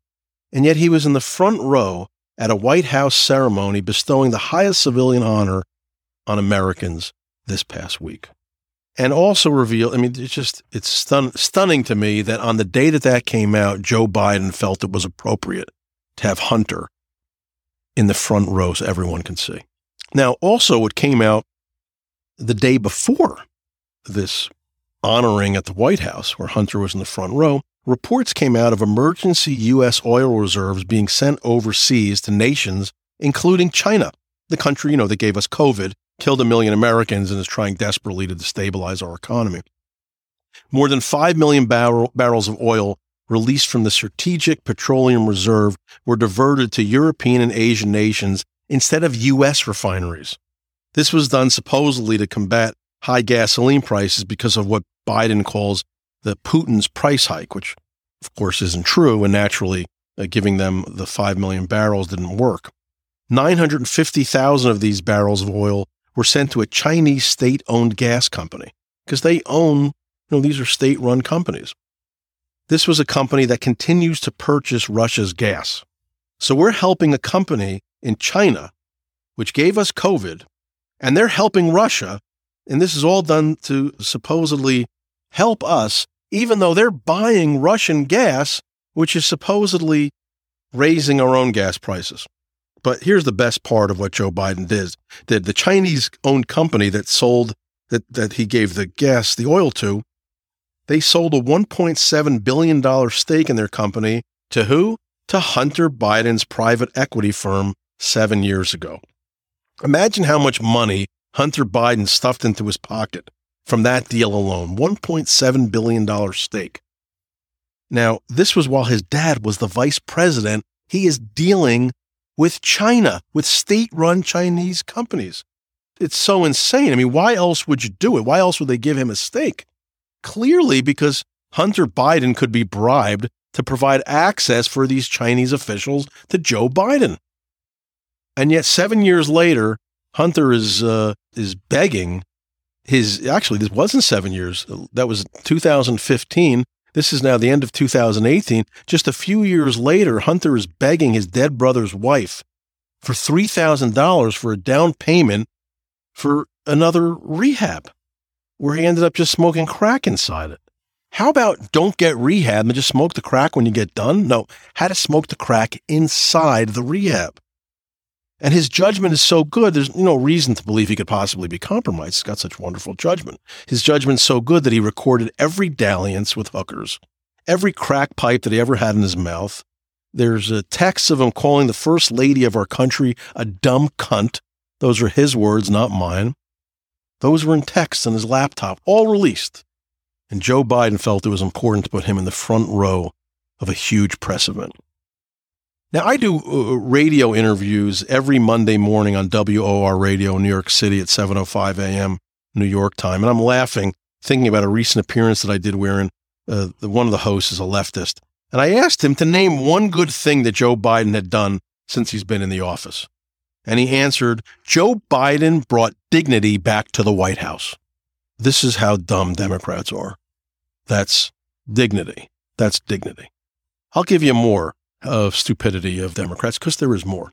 And yet he was in the front row at a White House ceremony bestowing the highest civilian honor on Americans this past week. And also reveal i mean it's just it's stun, stunning to me that on the day that that came out joe biden felt it was appropriate to have hunter in the front row so everyone can see. Now also it came out the day before this honoring at the white house where hunter was in the front row reports came out of emergency u.s oil reserves being sent overseas to nations including china the country you know that gave us covid killed a million Americans and is trying desperately to destabilize our economy. More than 5 million barrel, barrels of oil released from the Strategic Petroleum Reserve were diverted to European and Asian nations instead of U.S. refineries. This was done supposedly to combat high gasoline prices because of what Biden calls the Putin's price hike, which of course isn't true, and naturally uh, giving them the 5 million barrels didn't work. 950,000 of these barrels of oil were sent to a Chinese state owned gas company because they own, you know, these are state run companies. This was a company that continues to purchase Russia's gas. So we're helping a company in China, which gave us COVID, and they're helping Russia And this is all done to supposedly help us, even though they're buying Russian gas, which is supposedly raising our own gas prices. But here's the best part of what Joe Biden did. Did the Chinese owned company that sold that, that he gave the gas, the oil to, they sold a $1.7 billion stake in their company to who? To Hunter Biden's private equity firm seven years ago. Imagine how much money Hunter Biden stuffed into his pocket from that deal alone $1.7 billion stake. Now, this was while his dad was the vice president. He is dealing with China, with state run Chinese companies. It's so insane. I mean, why else would you do it? Why else would they give him a stake? Clearly, because Hunter Biden could be bribed to provide access for these Chinese officials to Joe Biden. And yet, seven years later, Hunter is uh, is begging his. Actually, this wasn't seven years. That was 2015. This is now the end of 2018. Just a few years later, Hunter is begging his dead brother's wife for $3,000 for a down payment for another rehab, where he ended up just smoking crack inside it. How about don't get rehab and just smoke the crack when you get done? No, had to smoke the crack inside the rehab. And his judgment is so good, there's no reason to believe he could possibly be compromised. He's got such wonderful judgment. His judgment's so good that he recorded every dalliance with hookers, every crack pipe that he ever had in his mouth. There's a text of him calling the first lady of our country a dumb cunt. Those are his words, not mine. Those were in text on his laptop, all released. And Joe Biden felt it was important to put him in the front row of a huge press event. Now, I do uh, radio interviews every Monday morning on WOR Radio in New York City at 7.05 a.m. New York time. And I'm laughing, thinking about a recent appearance that I did wherein uh, one of the hosts is a leftist. And I asked him to name one good thing that Joe Biden had done since he's been in the office. And he answered, Joe Biden brought dignity back to the White House. This is how dumb Democrats are. That's dignity. That's dignity. I'll give you more of stupidity of Democrats because there is more.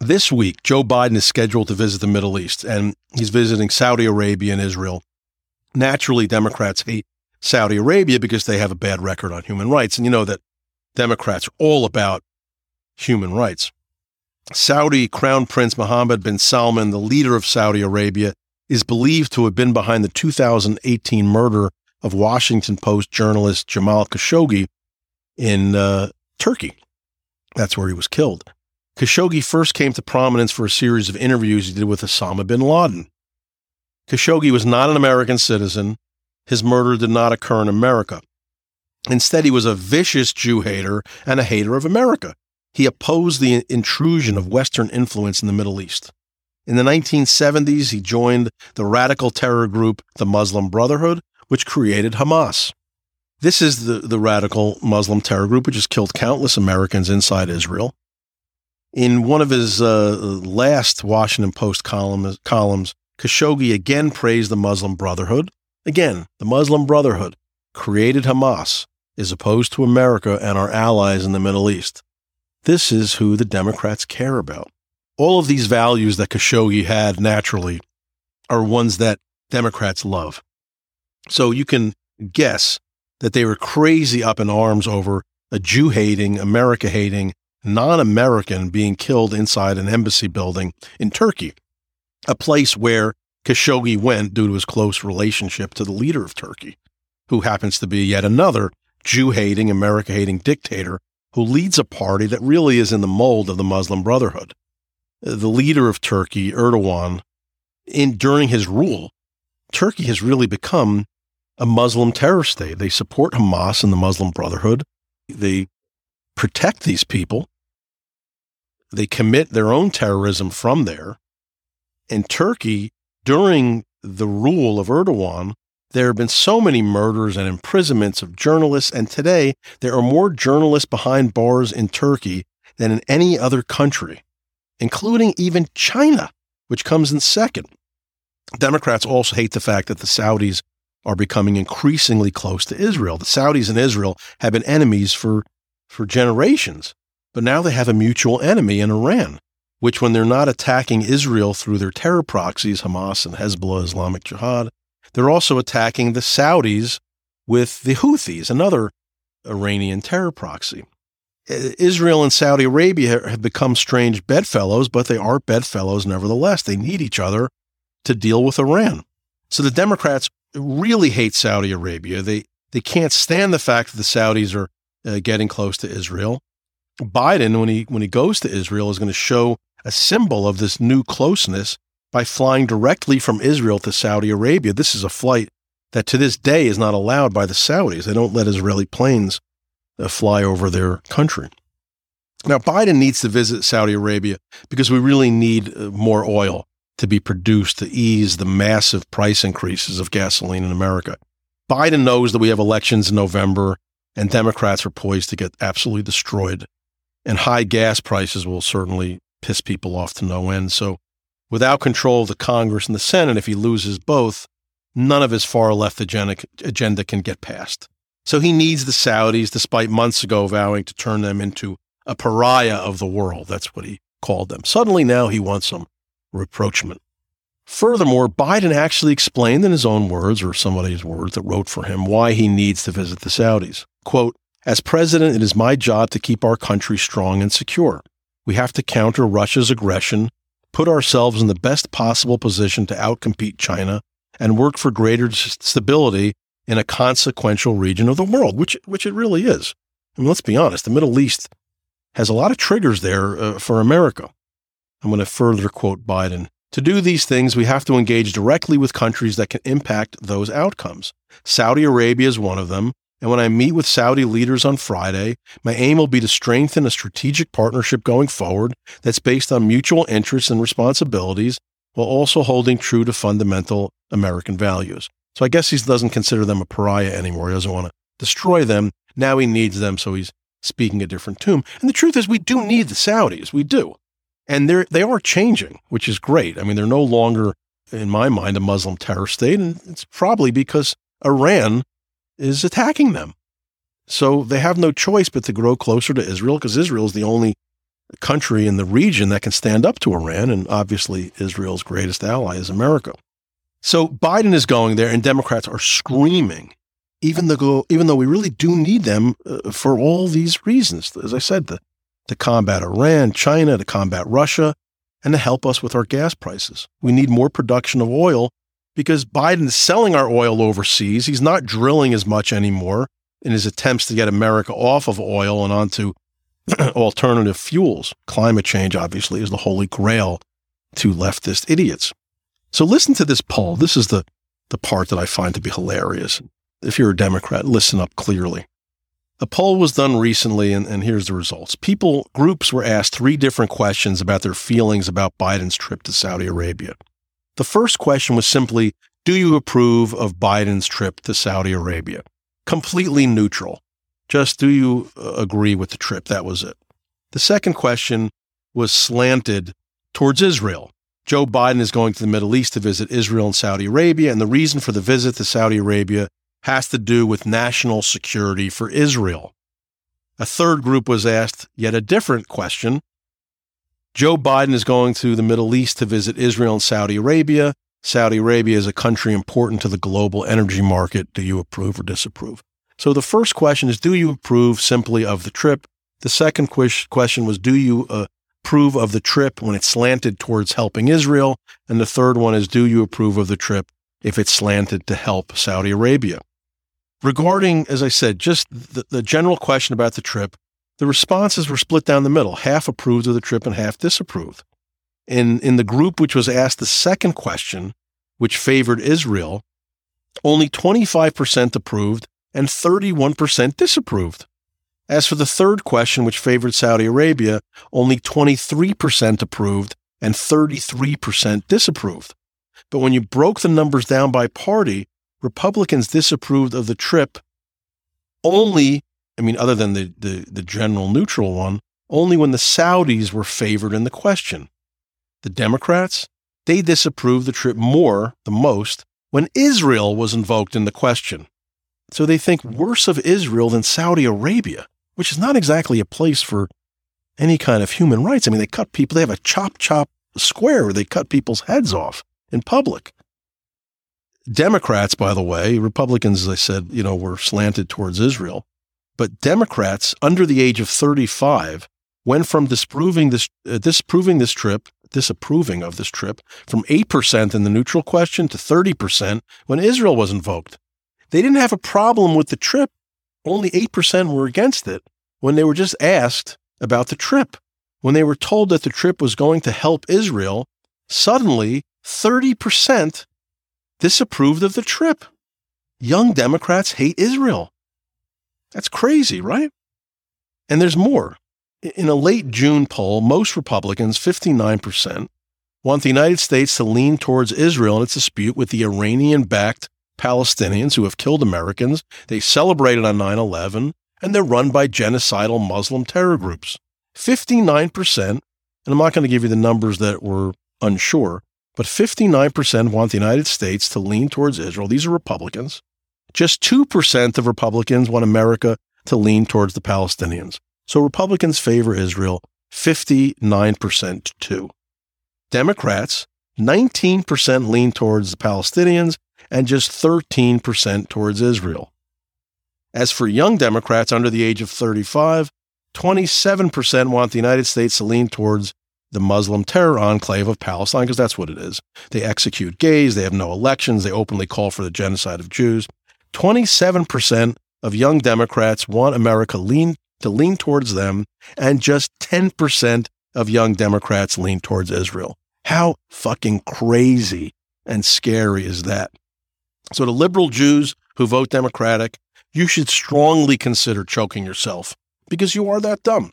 This week, Joe Biden is scheduled to visit the Middle East, and he's visiting Saudi Arabia and Israel. Naturally, Democrats hate Saudi Arabia because they have a bad record on human rights. And you know that Democrats are all about human rights. Saudi Crown Prince Mohammed bin Salman, the leader of Saudi Arabia, is believed to have been behind the 2018 murder of Washington Post journalist Jamal Khashoggi in uh, Turkey. That's where he was killed. Khashoggi first came to prominence for a series of interviews he did with Osama bin Laden. Khashoggi was not an American citizen. His murder did not occur in America. Instead, he was a vicious Jew hater and a hater of America. He opposed the intrusion of Western influence in the Middle East. In the 1970s, he joined the radical terror group, the Muslim Brotherhood, which created Hamas. This is the, the radical Muslim terror group, which has killed countless Americans inside Israel. In one of his uh, last Washington Post column, columns, Khashoggi again praised the Muslim Brotherhood. Again, the Muslim Brotherhood created Hamas, is opposed to America and our allies in the Middle East. This is who the Democrats care about. All of these values that Khashoggi had naturally are ones that Democrats love. So you can guess that they were crazy up in arms over a Jew hating, America hating, non American being killed inside an embassy building in Turkey, a place where Khashoggi went due to his close relationship to the leader of Turkey, who happens to be yet another Jew hating, America hating dictator who leads a party that really is in the mold of the Muslim Brotherhood. The leader of Turkey, Erdogan, in during his rule, Turkey has really become a Muslim terror state. They support Hamas and the Muslim Brotherhood. They protect these people. They commit their own terrorism from there. In Turkey, during the rule of Erdogan, there have been so many murders and imprisonments of journalists, and today there are more journalists behind bars in Turkey than in any other country, including even China, which comes in second. Democrats also hate the fact that the Saudis are becoming increasingly close to Israel. The Saudis and Israel have been enemies for, for generations, but now they have a mutual enemy in Iran. which, when they're not attacking Israel through their terror proxies, Hamas and Hezbollah, Islamic Jihad, they're also attacking the Saudis with the Houthis, another Iranian terror proxy. Israel and Saudi Arabia have become strange bedfellows, but they are bedfellows nevertheless. They need each other to deal with Iran. So the Democrats really hate Saudi Arabia. They they can't stand the fact that the Saudis are uh, getting close to Israel. Biden, when he when he goes to Israel, is going to show a symbol of this new closeness by flying directly from Israel to Saudi Arabia. This is a flight that to this day is not allowed by the Saudis. They don't let Israeli planes uh, fly over their country. Now, Biden needs to visit Saudi Arabia because we really need uh, more oil to be produced to ease the massive price increases of gasoline in America. Biden knows that we have elections in November and Democrats are poised to get absolutely destroyed. And high gas prices will certainly piss people off to no end. So, without control of the Congress and the Senate, if he loses both, none of his far left agenda, can get passed. So he needs the Saudis, despite months ago vowing to turn them into a pariah of the world. That's what he called them. Suddenly now he wants some reproachment. Furthermore, Biden actually explained in his own words, or somebody's words that wrote for him, why he needs to visit the Saudis. Quote, As president, it is my job to keep our country strong and secure. We have to counter Russia's aggression, put ourselves in the best possible position to outcompete China, and work for greater stability in a consequential region of the world, which, which it really is. I mean, let's be honest, the Middle East has a lot of triggers there uh, for America. I'm going to further quote Biden. To do these things, we have to engage directly with countries that can impact those outcomes. Saudi Arabia is one of them. And when I meet with Saudi leaders on Friday, my aim will be to strengthen a strategic partnership going forward that's based on mutual interests and responsibilities while also holding true to fundamental American values. So I guess he doesn't consider them a pariah anymore. He doesn't want to destroy them. Now he needs them, so he's speaking a different tune. And the truth is, we do need the Saudis. We do. And they're, they are changing, which is great. I mean, they're no longer, in my mind, a Muslim terror state. And it's probably because Iran is attacking them. So they have no choice but to grow closer to Israel because Israel is the only country in the region that can stand up to Iran. And obviously, Israel's greatest ally is America. So Biden is going there, and Democrats are screaming, even though, even though we really do need them uh, for all these reasons. As I said, the to combat Iran, China, to combat Russia, and to help us with our gas prices. We need more production of oil because Biden is selling our oil overseas. He's not drilling as much anymore in his attempts to get America off of oil and onto alternative fuels. Climate change, obviously, is the holy grail to leftist idiots. So listen to this poll. This is the, the part that I find to be hilarious. If you're a Democrat, listen up clearly. A poll was done recently, and, and here's the results. People, groups were asked three different questions about their feelings about Biden's trip to Saudi Arabia. The first question was simply Do you approve of Biden's trip to Saudi Arabia? Completely neutral. Just do you uh, agree with the trip? That was it. The second question was slanted towards Israel. Joe Biden is going to the Middle East to visit Israel and Saudi Arabia, and the reason for the visit to Saudi Arabia has to do with national security for Israel. A third group was asked yet a different question. Joe Biden is going to the Middle East to visit Israel and Saudi Arabia. Saudi Arabia is a country important to the global energy market. Do you approve or disapprove? So the first question is Do you approve simply of the trip? The second question was Do you uh, approve of the trip when it's slanted towards helping Israel? And the third one is Do you approve of the trip if it's slanted to help Saudi Arabia? Regarding, as I said, just the, the general question about the trip, the responses were split down the middle. Half approved of the trip and half disapproved. In, in the group which was asked the second question, which favored Israel, only 25% approved and 31% disapproved. As for the third question, which favored Saudi Arabia, only 23% approved and 33% disapproved. But when you broke the numbers down by party, Republicans disapproved of the trip only, I mean, other than the, the, the general neutral one, only when the Saudis were favored in the question. The Democrats, they disapproved the trip more, the most, when Israel was invoked in the question. So they think worse of Israel than Saudi Arabia, which is not exactly a place for any kind of human rights. I mean, they cut people, they have a chop chop square where they cut people's heads off in public. Democrats, by the way, Republicans, as I said, you know, were slanted towards Israel. But Democrats under the age of 35 went from disproving this, uh, disproving this trip, disapproving of this trip, from 8% in the neutral question to 30% when Israel was invoked. They didn't have a problem with the trip. Only 8% were against it when they were just asked about the trip. When they were told that the trip was going to help Israel, suddenly 30% disapproved of the trip. Young Democrats hate Israel. That's crazy, right? And there's more. In a late June poll, most Republicans, 59%, want the United States to lean towards Israel in its dispute with the Iranian backed Palestinians who have killed Americans. They celebrated on 9 11, and they're run by genocidal Muslim terror groups. 59%, and I'm not going to give you the numbers that were unsure, but 59% want the United States to lean towards Israel. These are Republicans. Just 2% of Republicans want America to lean towards the Palestinians. So Republicans favor Israel 59% to. Democrats, 19% lean towards the Palestinians and just 13% towards Israel. As for young Democrats under the age of 35, 27% want the United States to lean towards the Muslim terror enclave of Palestine, because that's what it is. They execute gays, they have no elections, they openly call for the genocide of Jews. 27% of young Democrats want America lean, to lean towards them, and just 10% of young Democrats lean towards Israel. How fucking crazy and scary is that? So, the liberal Jews who vote Democratic, you should strongly consider choking yourself because you are that dumb.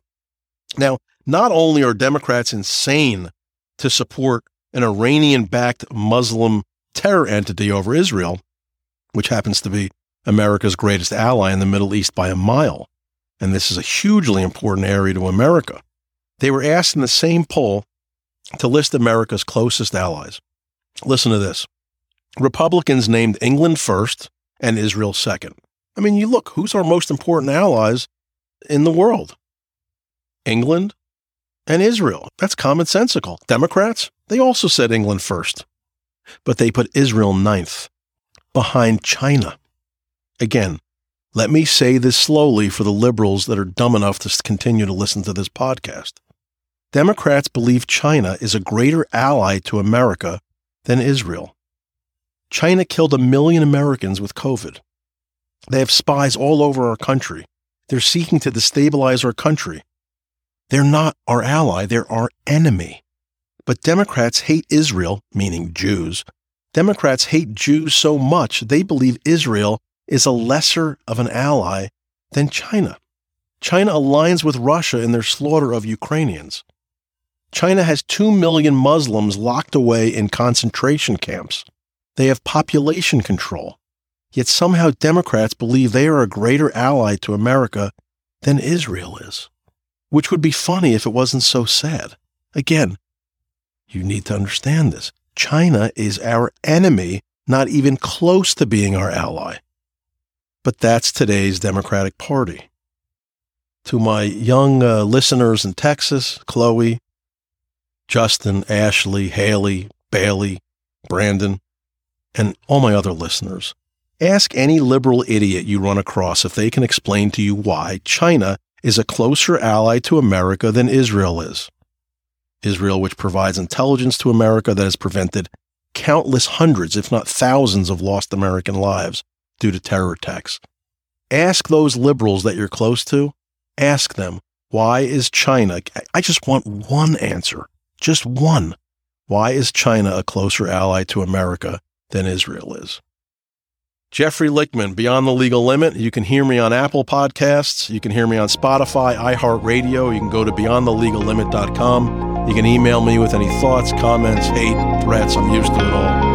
Now, not only are Democrats insane to support an Iranian backed Muslim terror entity over Israel, which happens to be America's greatest ally in the Middle East by a mile, and this is a hugely important area to America, they were asked in the same poll to list America's closest allies. Listen to this Republicans named England first and Israel second. I mean, you look, who's our most important allies in the world? England, and Israel. That's commonsensical. Democrats, they also said England first, but they put Israel ninth, behind China. Again, let me say this slowly for the liberals that are dumb enough to continue to listen to this podcast. Democrats believe China is a greater ally to America than Israel. China killed a million Americans with COVID. They have spies all over our country. They're seeking to destabilize our country. They're not our ally, they're our enemy. But Democrats hate Israel, meaning Jews. Democrats hate Jews so much they believe Israel is a lesser of an ally than China. China aligns with Russia in their slaughter of Ukrainians. China has 2 million Muslims locked away in concentration camps. They have population control. Yet somehow Democrats believe they are a greater ally to America than Israel is which would be funny if it wasn't so sad. Again, you need to understand this. China is our enemy, not even close to being our ally. But that's today's Democratic Party. To my young uh, listeners in Texas, Chloe, Justin, Ashley, Haley, Bailey, Brandon, and all my other listeners, ask any liberal idiot you run across if they can explain to you why China is a closer ally to America than Israel is. Israel, which provides intelligence to America that has prevented countless hundreds, if not thousands, of lost American lives due to terror attacks. Ask those liberals that you're close to, ask them, why is China? I just want one answer, just one. Why is China a closer ally to America than Israel is? Jeffrey Lichtman, Beyond the Legal Limit. You can hear me on Apple Podcasts. You can hear me on Spotify, iHeartRadio. You can go to beyondthelegallimit.com. You can email me with any thoughts, comments, hate, threats. I'm used to it all.